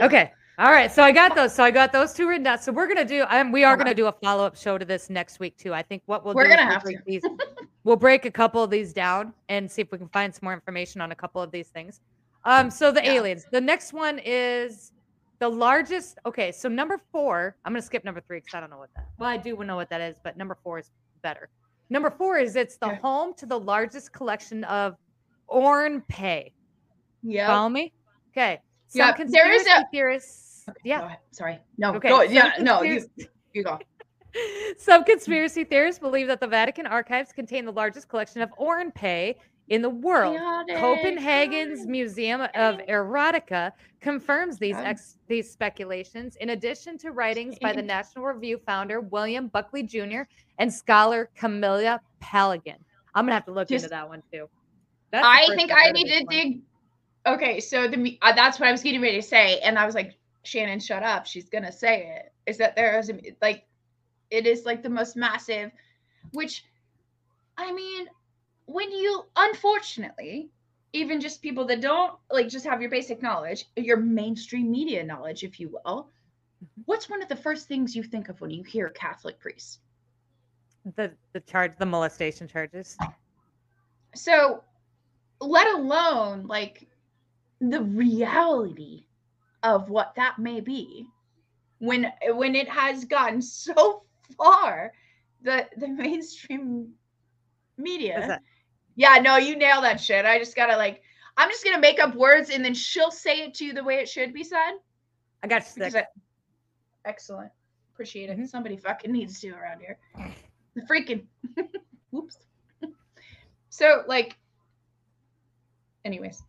Okay. All right. So I got those. So I got those two written down. So we're gonna do. Um, we are gonna do a follow up show to this next week too. I think what we'll We're do gonna we'll have to. these. We'll break a couple of these down and see if we can find some more information on a couple of these things. Um. So the Yeah. aliens. The next one is the largest. Okay. So number four. I'm gonna skip number three because I don't know what that. Well, I do know what that is, but number four is better. Number four is it's the Okay. home to the largest collection of Orn Pay. Yeah. Follow me? Okay. Some Yeah, there is conspiracy a- theorists. Yeah. Sorry. No. Okay. Go, yeah. No. You, you go. Some conspiracy theorists believe that the Vatican archives contain the largest collection of Ornpay in the world. Chaotic, Copenhagen's chaotic. Museum of Erotica confirms these ex- these speculations, in addition to writings by the National Review founder William Buckley Jr. and scholar Camilla Paligan. I'm gonna have to look Just- into that one too. I think I need to dig. Okay, so the uh, that's what I was getting ready to say, and I was like, Shannon, shut up. She's gonna say it. Is that there is a, like, it is like the most massive, which, I mean, when you unfortunately, even just people that don't like just have your basic knowledge, your mainstream media knowledge, if you will. Mhm. What's one of the first things you think of when you hear Catholic priests? the the charge, the molestation charges. so let alone like the reality of what that may be when when it has gotten so far the the mainstream media. Yeah no you nail that shit. I just gotta like i'm just gonna make up words and then she'll say it to you the way it should be said. I got you. Sick. I- excellent. Appreciate it. Mhm. somebody fucking needs to around here. The freaking whoops. So like anyways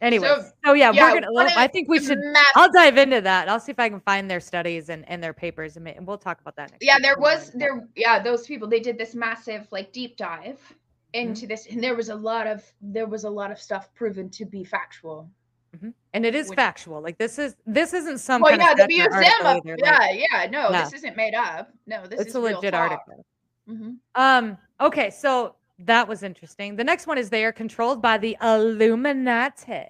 Anyways, so, yeah, yeah, we're gonna. I think we should. I'll dive into that. I'll see if I can find their studies and, and their papers, and, and we'll talk about that next. yeah week there was there yeah those people they did this massive like deep dive into this and there was a lot of there was a lot of stuff proven to be factual Mhm. And it is factual. Like this is this isn't some Well, kind yeah, of the museum. Of, either, like, yeah, yeah. No, this isn't made up. No, this it's is a legit article. Mhm. Um, okay, so that was interesting. The next one is they are controlled by the Illuminati,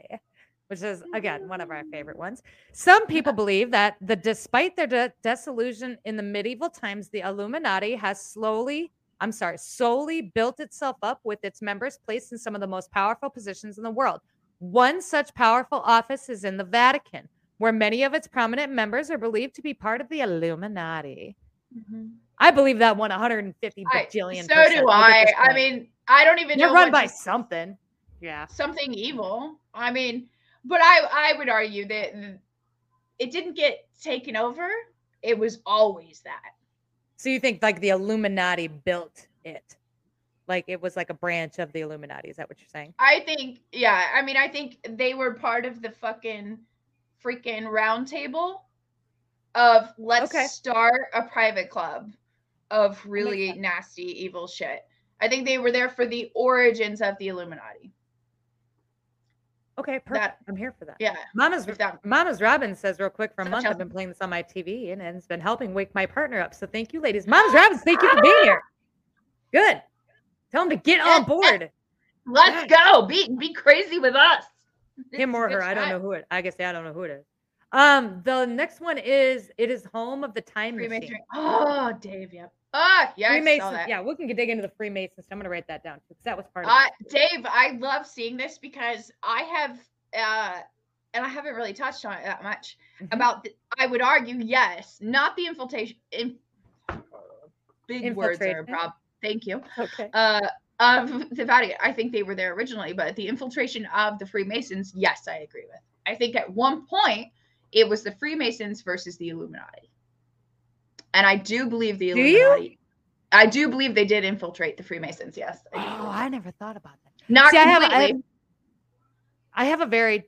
which is again one of our favorite ones. Some people believe that the despite their de- disillusion in the medieval times, the Illuminati has slowly, I'm sorry, solely built itself up with its members placed in some of the most powerful positions in the world. One such powerful office is in the Vatican, where many of its prominent members are believed to be part of the Illuminati. Mhm. I believe that one 150 I- bajillion. So do I. I mean, I don't even You're know run by to- something. Yeah. something evil. I mean, but I I would argue that it didn't get taken over. It was always that. So you think like the Illuminati built it? Like it was like a branch of the Illuminati. Is that what you're saying? I think, yeah. I mean, I think they were part of the fucking freaking round table of let's Okay. start a private club of really nasty, evil shit. I think they were there for the origins of the Illuminati. Okay, perfect. That- I'm here for that. Yeah. Mama's that- Mama's Robin says real quick for a month I've been playing this on my TV and it's been helping wake my partner up. So thank you, ladies. Mama's Robin, thank you for being here. Good. Tell him to get on board. Let's go. Be be crazy with us. Him or her. I don't know who it. I guess I don't know who it is. Um, the next one is it is home of the time machine. Oh, Dave. Yep. Ah, yeah, I saw that. Yeah, we can dig into the Freemasons. I'm gonna write that down because that was part of Uh, it. Dave, I love seeing this because I have, uh, and I haven't really touched on it that much Mhm. about. The, I would argue, yes, not the infiltration. In, big words are a Infiltration. problem. Thank you. Okay. Uh, of the Vatican, I think they were there originally, but the infiltration of the Freemasons, yes, I agree with. I think at one point it was the Freemasons versus the Illuminati, and I do believe the Do you? I do believe they did infiltrate the Freemasons. Yes. I Oh, I never thought about that. Not See, I have, completely. I, have, I have a very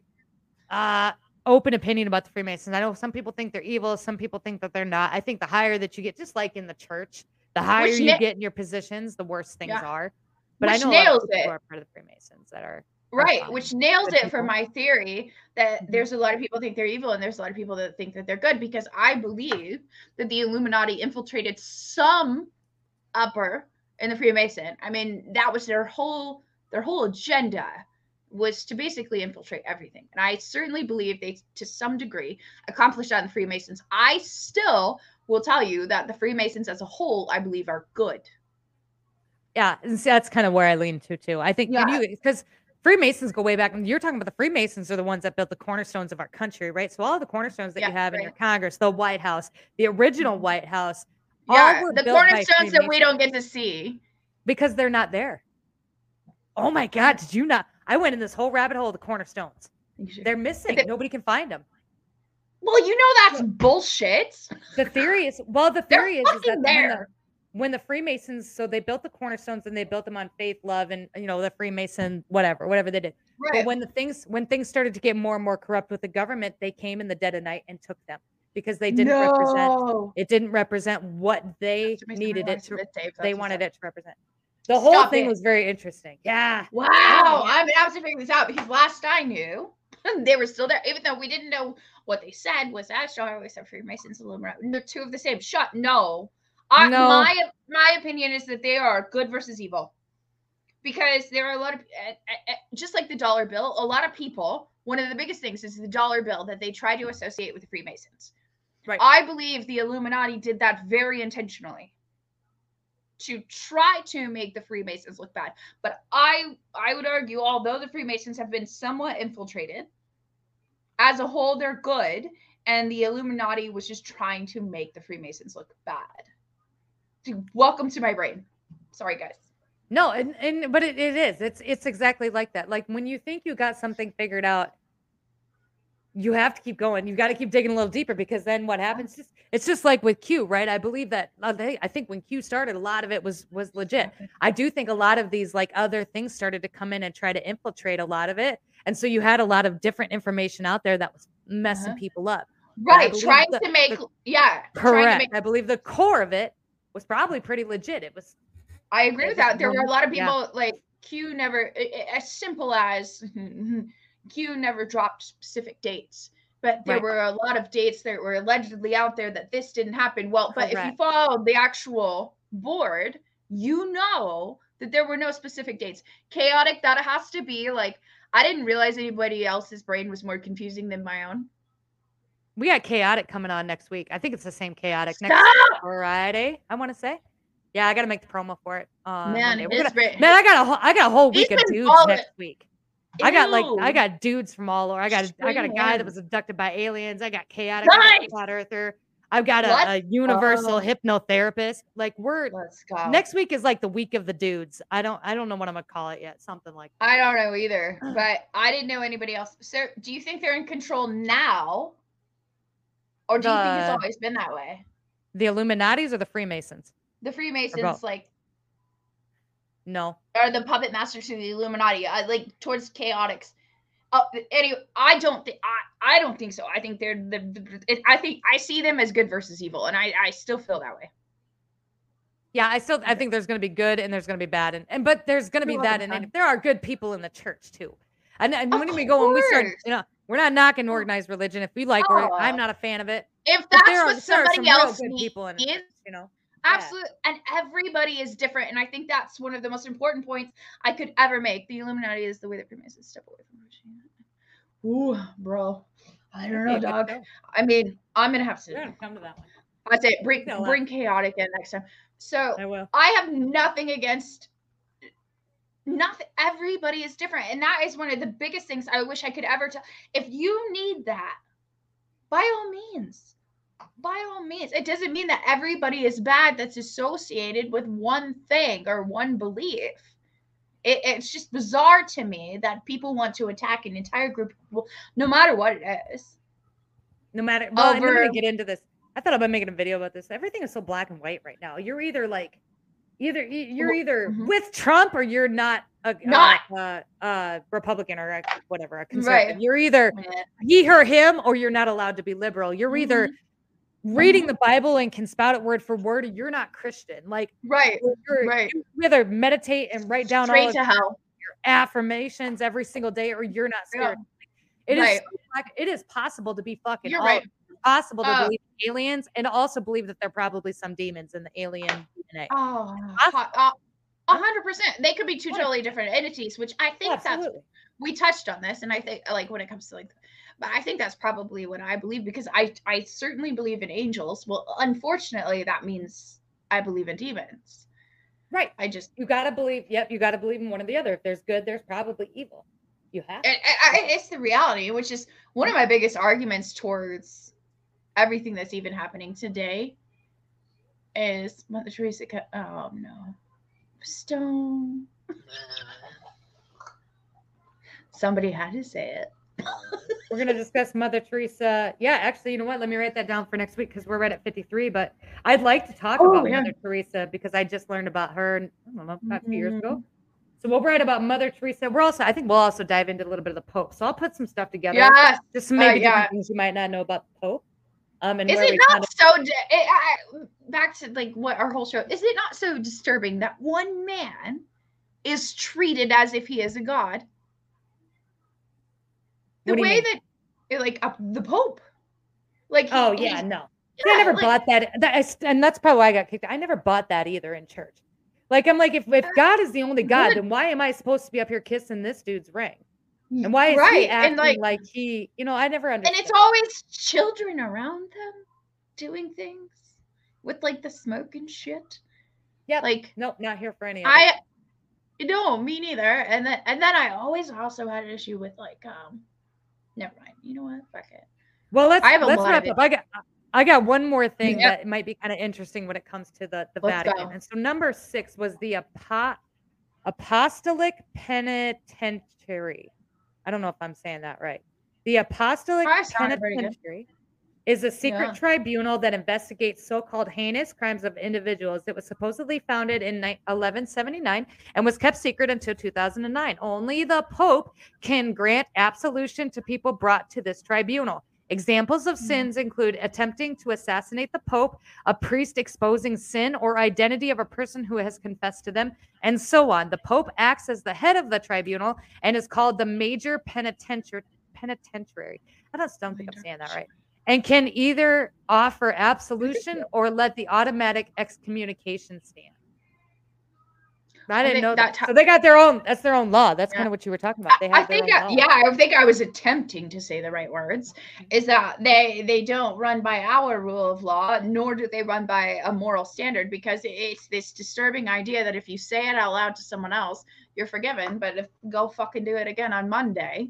uh, open opinion about the Freemasons. I know some people think they're evil, some people think that they're not. I think the higher that you get, just like in the church, the higher Which you na- get in your positions, the worse things Yeah. are. But Which I know a lot of nails people who are part of the Freemasons that are right which nails it for my theory that Mhm. there's a lot of people think they're evil and there's a lot of people that think that they're good because i believe that the illuminati infiltrated some upper in the freemason i mean that was their whole their whole agenda was to basically infiltrate everything and i certainly believe they to some degree accomplished that in the freemasons i still will tell you that the freemasons as a whole i believe are good Yeah, and see, that's kind of where I lean to too. I think Yeah. Freemasons go way back, and you're talking about the Freemasons are the ones that built the cornerstones of our country, right? So all of the cornerstones that Yeah, you have in your. Congress, the White House, the original Mhm. White House, all yeah the cornerstones that we don't get to see because they're not there. Oh my God, did you not? I went in this whole rabbit hole of the cornerstones. They're missing. they- Nobody can find them. Well, you know that's bullshit. The theory is well, the theory is, is that there. When the Freemasons, so they built the cornerstones and they built them on faith, love, and you know the Freemason, whatever, whatever they did. But when the things when things started to get more and more corrupt with the government, they came in the dead of night and took them because they didn't represent. No. It didn't represent what they needed it to. Dave, They wanted it to represent. The whole Stop thing it. was very interesting. Yeah. Wow, I'm gonna have this out because last I knew, they were still there, even though we didn't know what they said was that Star Wars and Freemasons, Illuminati. They're two of the same. Shut. No. I, No. My my opinion is that they are good versus evil, because there are a lot of uh, uh, uh, just like the dollar bill. A lot of people. One of the biggest things is the dollar bill that they try to associate with the Freemasons. Right. I believe the Illuminati did that very intentionally to try to make the Freemasons look bad. But I I would argue, although the Freemasons have been somewhat infiltrated, as a whole they're good, and the Illuminati was just trying to make the Freemasons look bad. Welcome to my brain. Sorry, guys. No, and, and but it, it is. It's it's exactly like that. Like when you think you got something figured out, you have to keep going. You got to keep digging a little deeper because then what happens? Just, it's just like with Q, right? I believe that. I think when Q started, a lot of it was was legit. I do think a lot of these like other things started to come in and try to infiltrate a lot of it, and so you had a lot of different information out there that was messing Uh-huh. people up. Right, trying the- to make the- yeah, trying to Correct. make I believe the core of it was probably pretty legit. It was I agree with that. There were a lot of yeah. people like Q never as simple as Q never dropped specific dates, but there Right. were a lot of dates that were allegedly out there that this didn't happen. Well, but if you Correct. followed the actual board, you know that there were no specific dates. Chaotic, that has to be like, I didn't realize anybody else's brain was more confusing than my own. We got chaotic coming on next week. I think it's the same chaotic next Friday. I want to say. Yeah, I got to make the promo for it. Man, gonna- man, I got a whole, I got a whole week of dudes next week. I got like I got dudes from all over. I got I got a guy that was abducted by aliens. I got chaotic. Nice! flat earther. I've got a, a universal Oh. hypnotherapist. Like we're Let's go. next week is like the week of the dudes. I don't I don't know what I'm gonna call it yet. Something like I don't know either, but I didn't know anybody else. So, do you think they're in control now, or do you think it's always been that way? the Illuminati's or the Freemasons. The Freemasons, like, No, or the puppet masters to the Illuminati, I, like towards chaotics. Uh, anyway, I don't think I, I don't think so. I think they're the, the it, I think I see them as good versus evil, and I I still feel that way. yeah, I still I think there's gonna be good and there's gonna be bad and, and but there's gonna be You're that welcome, and, there are good people in the church too. And, and when we go and we start, you know, we're not knocking oh. organized religion. If we like, it, I'm Oh. not a fan of it. If that's there are, what there are some somebody real else needs, people in church, you know. Absolutely. And everybody is different. And I think that's one of the most important points I could ever make. The Illuminati is the way that Freemasons step away from Christianity. Ooh, bro. I don't know, dog. I mean, I'm gonna have We're gonna come to that one. I say bring bring chaotic in next time. So I will. I have nothing against nothing. Everybody is different, and that is one of the biggest things I wish I could ever tell. If you need that, by all means, by all means. It doesn't mean that everybody is bad that's associated with one thing or one belief. It, it's just bizarre to me that people want to attack an entire group of people, no matter what it is. No matter. Well, and I'm gonna get into this. I thought about making a video about this. Everything is so black and white right now. You're either like, either you're either mhm. with Trump or you're not a Not. uh, uh, uh, Republican or a, whatever a conservative. Right. You're either he or him or you're not allowed to be liberal. You're either Mhm. reading the Bible and can spout it word for word, or you're not Christian. Like Right. you're, Right. you either meditate and write down all Straight of to hell. your affirmations every single day, or you're not Yeah. scared. It is Right. black- it is possible to be fucking You're all- right. Possible to Uh, believe in aliens and also believe that there are probably some demons in the alien DNA. Oh, uh, a hundred percent. They could be two totally different entities, which I think that's we touched on this, and I think like when it comes to like, but I think that's probably what I believe because I I certainly believe in angels. Well, unfortunately, that means I believe in demons. Right. I just You got to believe. Yep. You got to believe in one or the other. If there's good, there's probably evil. You have. it, it, it's the reality, which is one of my biggest arguments towards everything that's even happening today. Is Mother Teresa? ca- Oh no, Stone. Somebody had to say it. We're going to discuss Mother Teresa. Yeah, actually, you know what? Let me write that down for next week because we're right at 53. But I'd like to talk Oh, about yeah. Mother Teresa because I just learned about her, I don't know, about a few years Mm-hmm. ago. So we'll write about Mother Teresa. We're also, I think we'll also dive into a little bit of the Pope. So I'll put some stuff together. Yes. Just some maybe Uh, yeah. things you might not know about the Pope. Um, and Is it not kind of, so? Di- it, I, back to like what our whole show is. It not so disturbing that one man is treated as if he is a god? The What do you way that, eh, like, uh, the Pope. Like, he- oh, yeah, no. yeah, I never like, bought that. that is- and that's probably why I got kicked. I never bought that either in church. Like I'm like, if, if God is the only God, then why am I supposed to be up here kissing this dude's ring? And why is he right, acting and like, like, he? You know, I never and it's always children around them doing things with like the smoke and shit. Yeah. Like, nope, not here for any. Of it. I no, me neither. And then and then I always also had an issue with like um never mind. You know what? Fuck it. Well, let's I have a let's lot wrap of up. I got I got one more thing Yep. that might be kind of interesting when it comes to the the Let's Vatican. go. And so number six was the apo- apostolic penitentiary. I don't know if I'm saying that right. The apostolic Probably sounded good. penitentiary is a secret Yeah. tribunal that investigates so-called heinous crimes of individuals. It was supposedly founded in 1179 and was kept secret until 2009. Only the Pope can grant absolution to people brought to this tribunal. Examples of Mhm. sins include attempting to assassinate the Pope, a priest exposing sin or identity of a person who has confessed to them, and so on. The Pope acts as the head of the tribunal and is called the major penitentiary. Penitentiary. I don't, don't think I'm saying that right. And can either offer absolution or let the automatic excommunication stand. I I didn't think know that. that so they got their own. That's their own law. That's Yeah. kind of what you were talking about. They I have their think, I, yeah, I think I was attempting to say the right words. Is that they they don't run by our rule of law, nor do they run by a moral standard, because it's this disturbing idea that if you say it out loud to someone else, you're forgiven, but if go fucking do it again on Monday,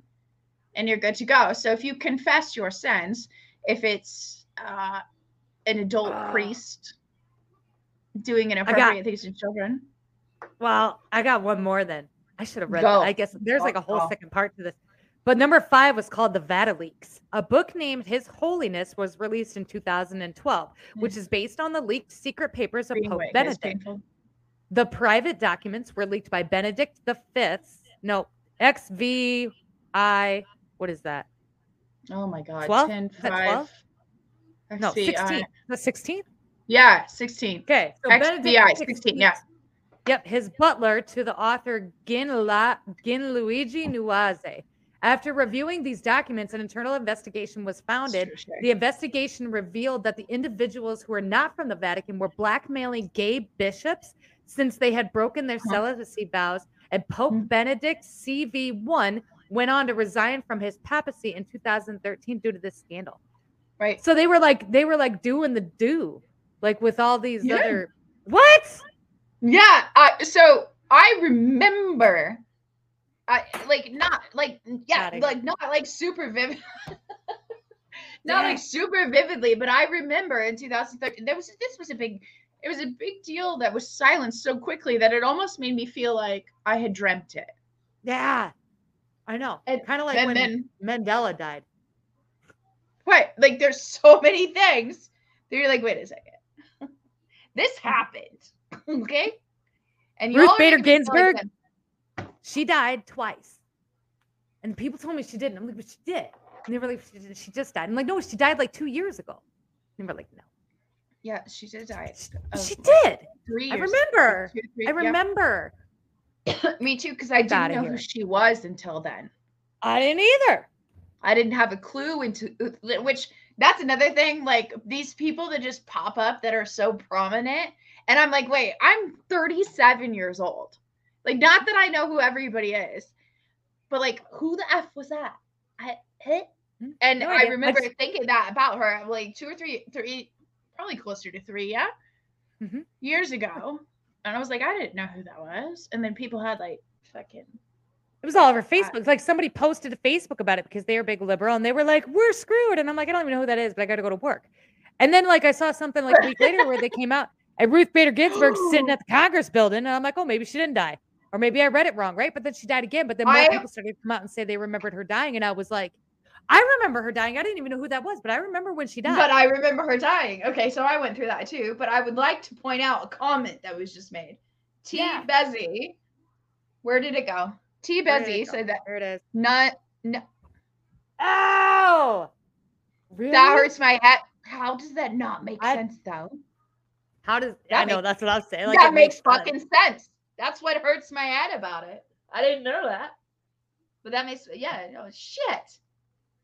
and you're good to go. So if you confess your sins, if it's uh, an adult Ah. priest doing got- inappropriate things to children, Well, I got one more then. I should have read Go. that. I guess there's like a whole second part to this. But number five was called The Vatileaks. A book named His Holiness was released in 2012, hmm. which is based on the leaked secret papers of Pope Benedict. The private documents were leaked by Benedict the Fifth. No, XVI. What is that? Oh my god. 12? 10, 5. 12? No, 16. The 16th? Yeah, 16. Okay. So XVI, Benedict 16, yeah. Yep, his butler to the author Ginla, Ginluigi Nuaze. After reviewing these documents, an internal investigation was founded. The investigation revealed that the individuals who were not from the Vatican were blackmailing gay bishops since they had broken their celibacy vows, and Pope Hmm. Benedict CV1 went on to resign from his papacy in 2013 due to this scandal. Right. So they were like they were like doing the do, like with all these Yeah. other what? Yeah. I, so I remember, I like not like yeah, like not like super vivid, not Yeah. like super vividly, but I remember in 2013 there was this was a big, it was a big deal that was silenced so quickly that it almost made me feel like I had dreamt it. Yeah, I know. And- kind of like and when then- Mandela died. Right. Like there's so many things that you're like, wait a second. this mm-hmm. happened. Okay. And Ruth Bader like Ginsburg? She died twice, and people told me she didn't. I'm like, but she did. And they were like, she, did- she just died. I'm like, no, she died like two years ago. And they were like, no, Yeah, she did die. she, did. Three I remember. Two, three- I yeah. remember. Me too, because I didn't know who she was until then. I didn't either. I didn't have a clue into uh, which that's another thing. Like these people that just pop up that are so prominent. And I'm like, wait, I'm 37 years old. Like, not that I know who everybody is, but like, who the F was that? I, eh? Hmm, And no I remember thinking that about her like two or three, three, probably closer to three, yeah, Mhm. years ago. And I was like, I didn't know who that was. And then people had like fucking It was all over Facebook. Like somebody posted to Facebook about it because they were big liberal and they were like, we're screwed. And I'm like, I don't even know who that is, but I got to go to work. And then like I saw something like a week later where they came out and Ruth Bader Ginsburg sitting at the Congress building. And I'm like, oh, maybe she didn't die. Or maybe I read it wrong, right? But then she died again. But then more I- people started to come out and say they remembered her dying. And I was like, I remember her dying. I didn't even know who that was, but I remember when she died. But I remember her dying. Okay, so I went through that too. But I would like to point out a comment that was just made. T Yeah. Bezzy, where did it go? T Bezzy said that there it is. not no, Oh, really? that hurts my head. How does that not make I- sense though? How does That I know makes- that's what I was saying. Like that it makes sense. fucking sense. That's what hurts my head about it. I didn't know that. But that makes yeah, no shit.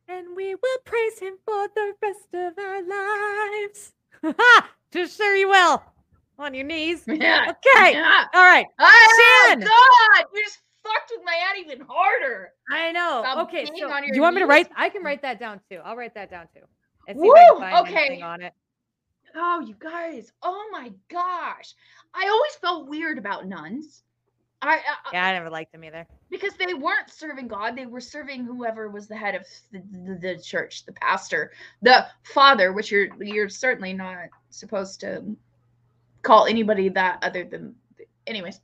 and we will praise him for the rest of our lives. Just sure you will. On your knees. Yeah. Okay. Yeah. All right. Oh Shan! God, you just fucked with my head even harder. I know. Stop okay. So on do your you want me to write? I can write that down too. I'll write that down too. And see if I Woo, can find okay. anything on it. Oh, you guys. Oh my gosh. I always felt weird about nuns. I, I Yeah, I never liked them either. because they weren't serving God, they were serving whoever was the head of the, the, the church, the pastor, the father, which you're you're certainly not supposed to call anybody that other than anyways.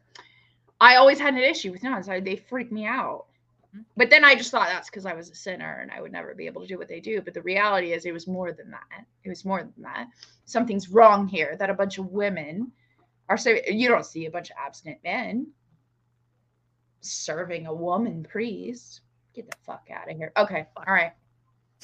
I always had an issue with nuns. I, they freaked me out. Mhm. But then I just thought that's because I was a sinner and I would never be able to do what they do. But the reality is, it was more than that. It was more than that. Something's wrong here. That a bunch of women are so you don't see a bunch of abstinent men serving a woman priest. Get the fuck out of here. Okay. All right.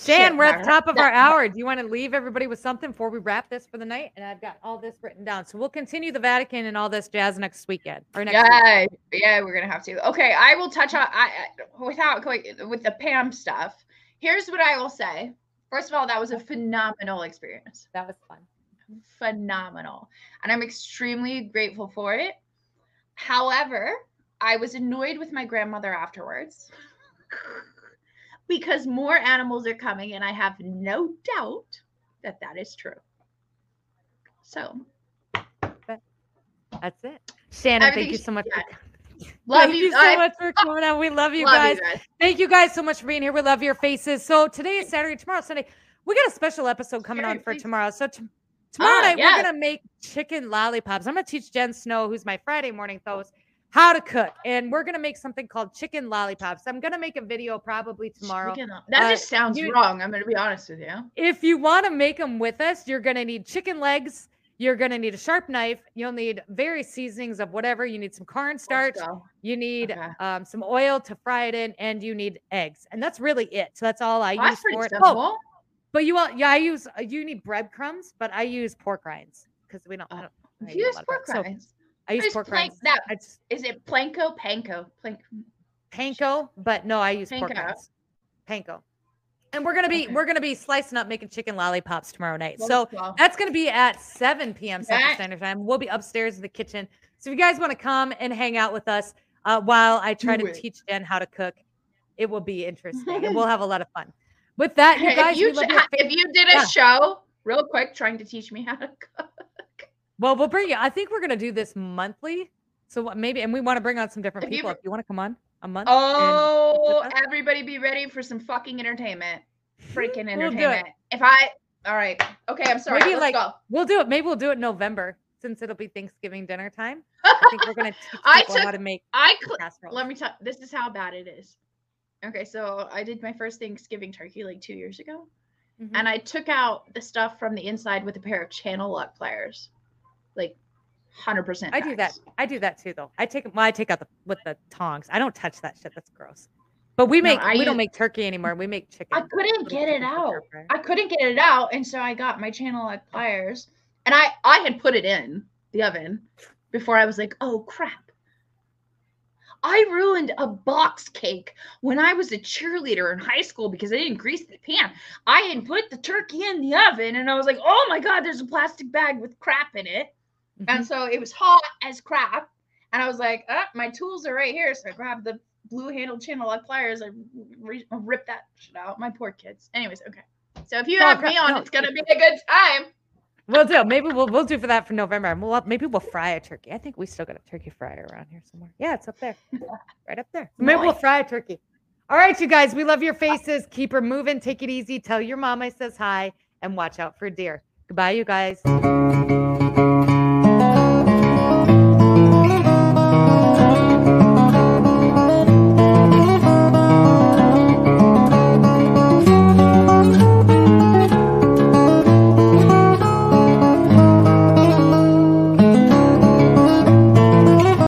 Shan, Shit, we're at the top of our hour. Do you want to leave everybody with something before we wrap this for the night? And I've got all this written down. So we'll continue the Vatican and all this jazz next weekend or next. Yeah, yeah, we're gonna have to. Okay, I will touch on I- without going with the Pam stuff. Here's what I will say. First of all, that was a phenomenal experience. That was fun. Phenomenal, and I'm extremely grateful for it. However, I was annoyed with my grandmother afterwards because more animals are coming, and I have no doubt that that is true. So, That's it. Shannon, thank you so much. yeah. For, love thank you. you so I much for coming on. We love you love guys. you guys. Thank you guys so much for being here. We love your faces. So today is Saturday. Tomorrow Sunday. We got a special episode coming Scary, on for please. tomorrow. So t- tomorrow Ah, night yes. we're gonna make chicken lollipops. I'm gonna teach Jen Snow, who's my Friday morning host, how to cook, and we're gonna make something called chicken lollipops. I'm gonna make a video probably tomorrow. Chicken- That Uh, just sounds you- wrong. I'm gonna be honest with you. If you want to make them with us, you're gonna need chicken legs. You're gonna need a sharp knife. You'll need various seasonings of whatever. You need some cornstarch. You need Okay. um, some oil to fry it in, and you need eggs, and that's really it. So that's all I Well, use for it. simple. Oh, but you all, yeah, I use uh, you need breadcrumbs, but I use pork rinds because we don't. I Oh, don't You use pork bread. So rinds. I use There's pork plank- rinds. that- Is it planko? Panko. Plank. panko, but no, I use pork Panko. rinds. Panko, and we're gonna be Okay. we're gonna be slicing up making chicken lollipops tomorrow night. So go. that's going to be at 7 p.m. Central Standard Time. We'll be upstairs in the kitchen. So if you guys want to come and hang out with us uh, while I try Do to it. teach Jen how to cook, it will be interesting and we'll have a lot of fun. With that, you guys, if, you ch- if you did a Yeah. show real quick trying to teach me how to cook, well, we'll bring you. I think we're going to do this monthly. So what- maybe, and we want to bring on some different If people. ever- If you want to come on a month. oh, everybody be ready for some fucking entertainment. Freaking We'll entertainment. If I, all right, okay, I'm sorry. Maybe Let's like- go. We'll do it. Maybe we'll do it in November since it'll be Thanksgiving dinner time. I think we're going to teach I people how to make I cl- casseroles. let me tell. This is how bad it is. Okay, so I did my first Thanksgiving turkey like two years ago. Mhm. and I took out the stuff from the inside with a pair of channel lock pliers, like hundred percent. I do that. I do that too, though. I take well, I take out the with the tongs. I don't touch that shit. That's gross. But we No, make I we don't make turkey anymore. We make chicken. I couldn't get it out. I couldn't get it out, and so I got my channel lock pliers, and I I had put it in the oven before I was like, oh crap. I ruined a box cake when I was a cheerleader in high school because I didn't grease the pan. I had put the turkey in the oven and I was like, oh my God, there's a plastic bag with crap in it. And Mhm. so it was hot as crap. And I was like, oh, my tools are right here. So I grabbed the blue handled channel lock pliers. I re- ripped that shit out. My poor kids. Anyways, okay. So if you No, have me on, no. it's going to be a good time. We'll do. Maybe we'll we'll do for that for November. And we'll maybe we'll fry a turkey. I think we still got a turkey fryer around here somewhere. Yeah, it's up there, right up there. Maybe we'll fry a turkey. All right, you guys. We love your faces. Keep her moving. Take it easy. Tell your mom I says hi, and watch out for deer. Goodbye, you guys.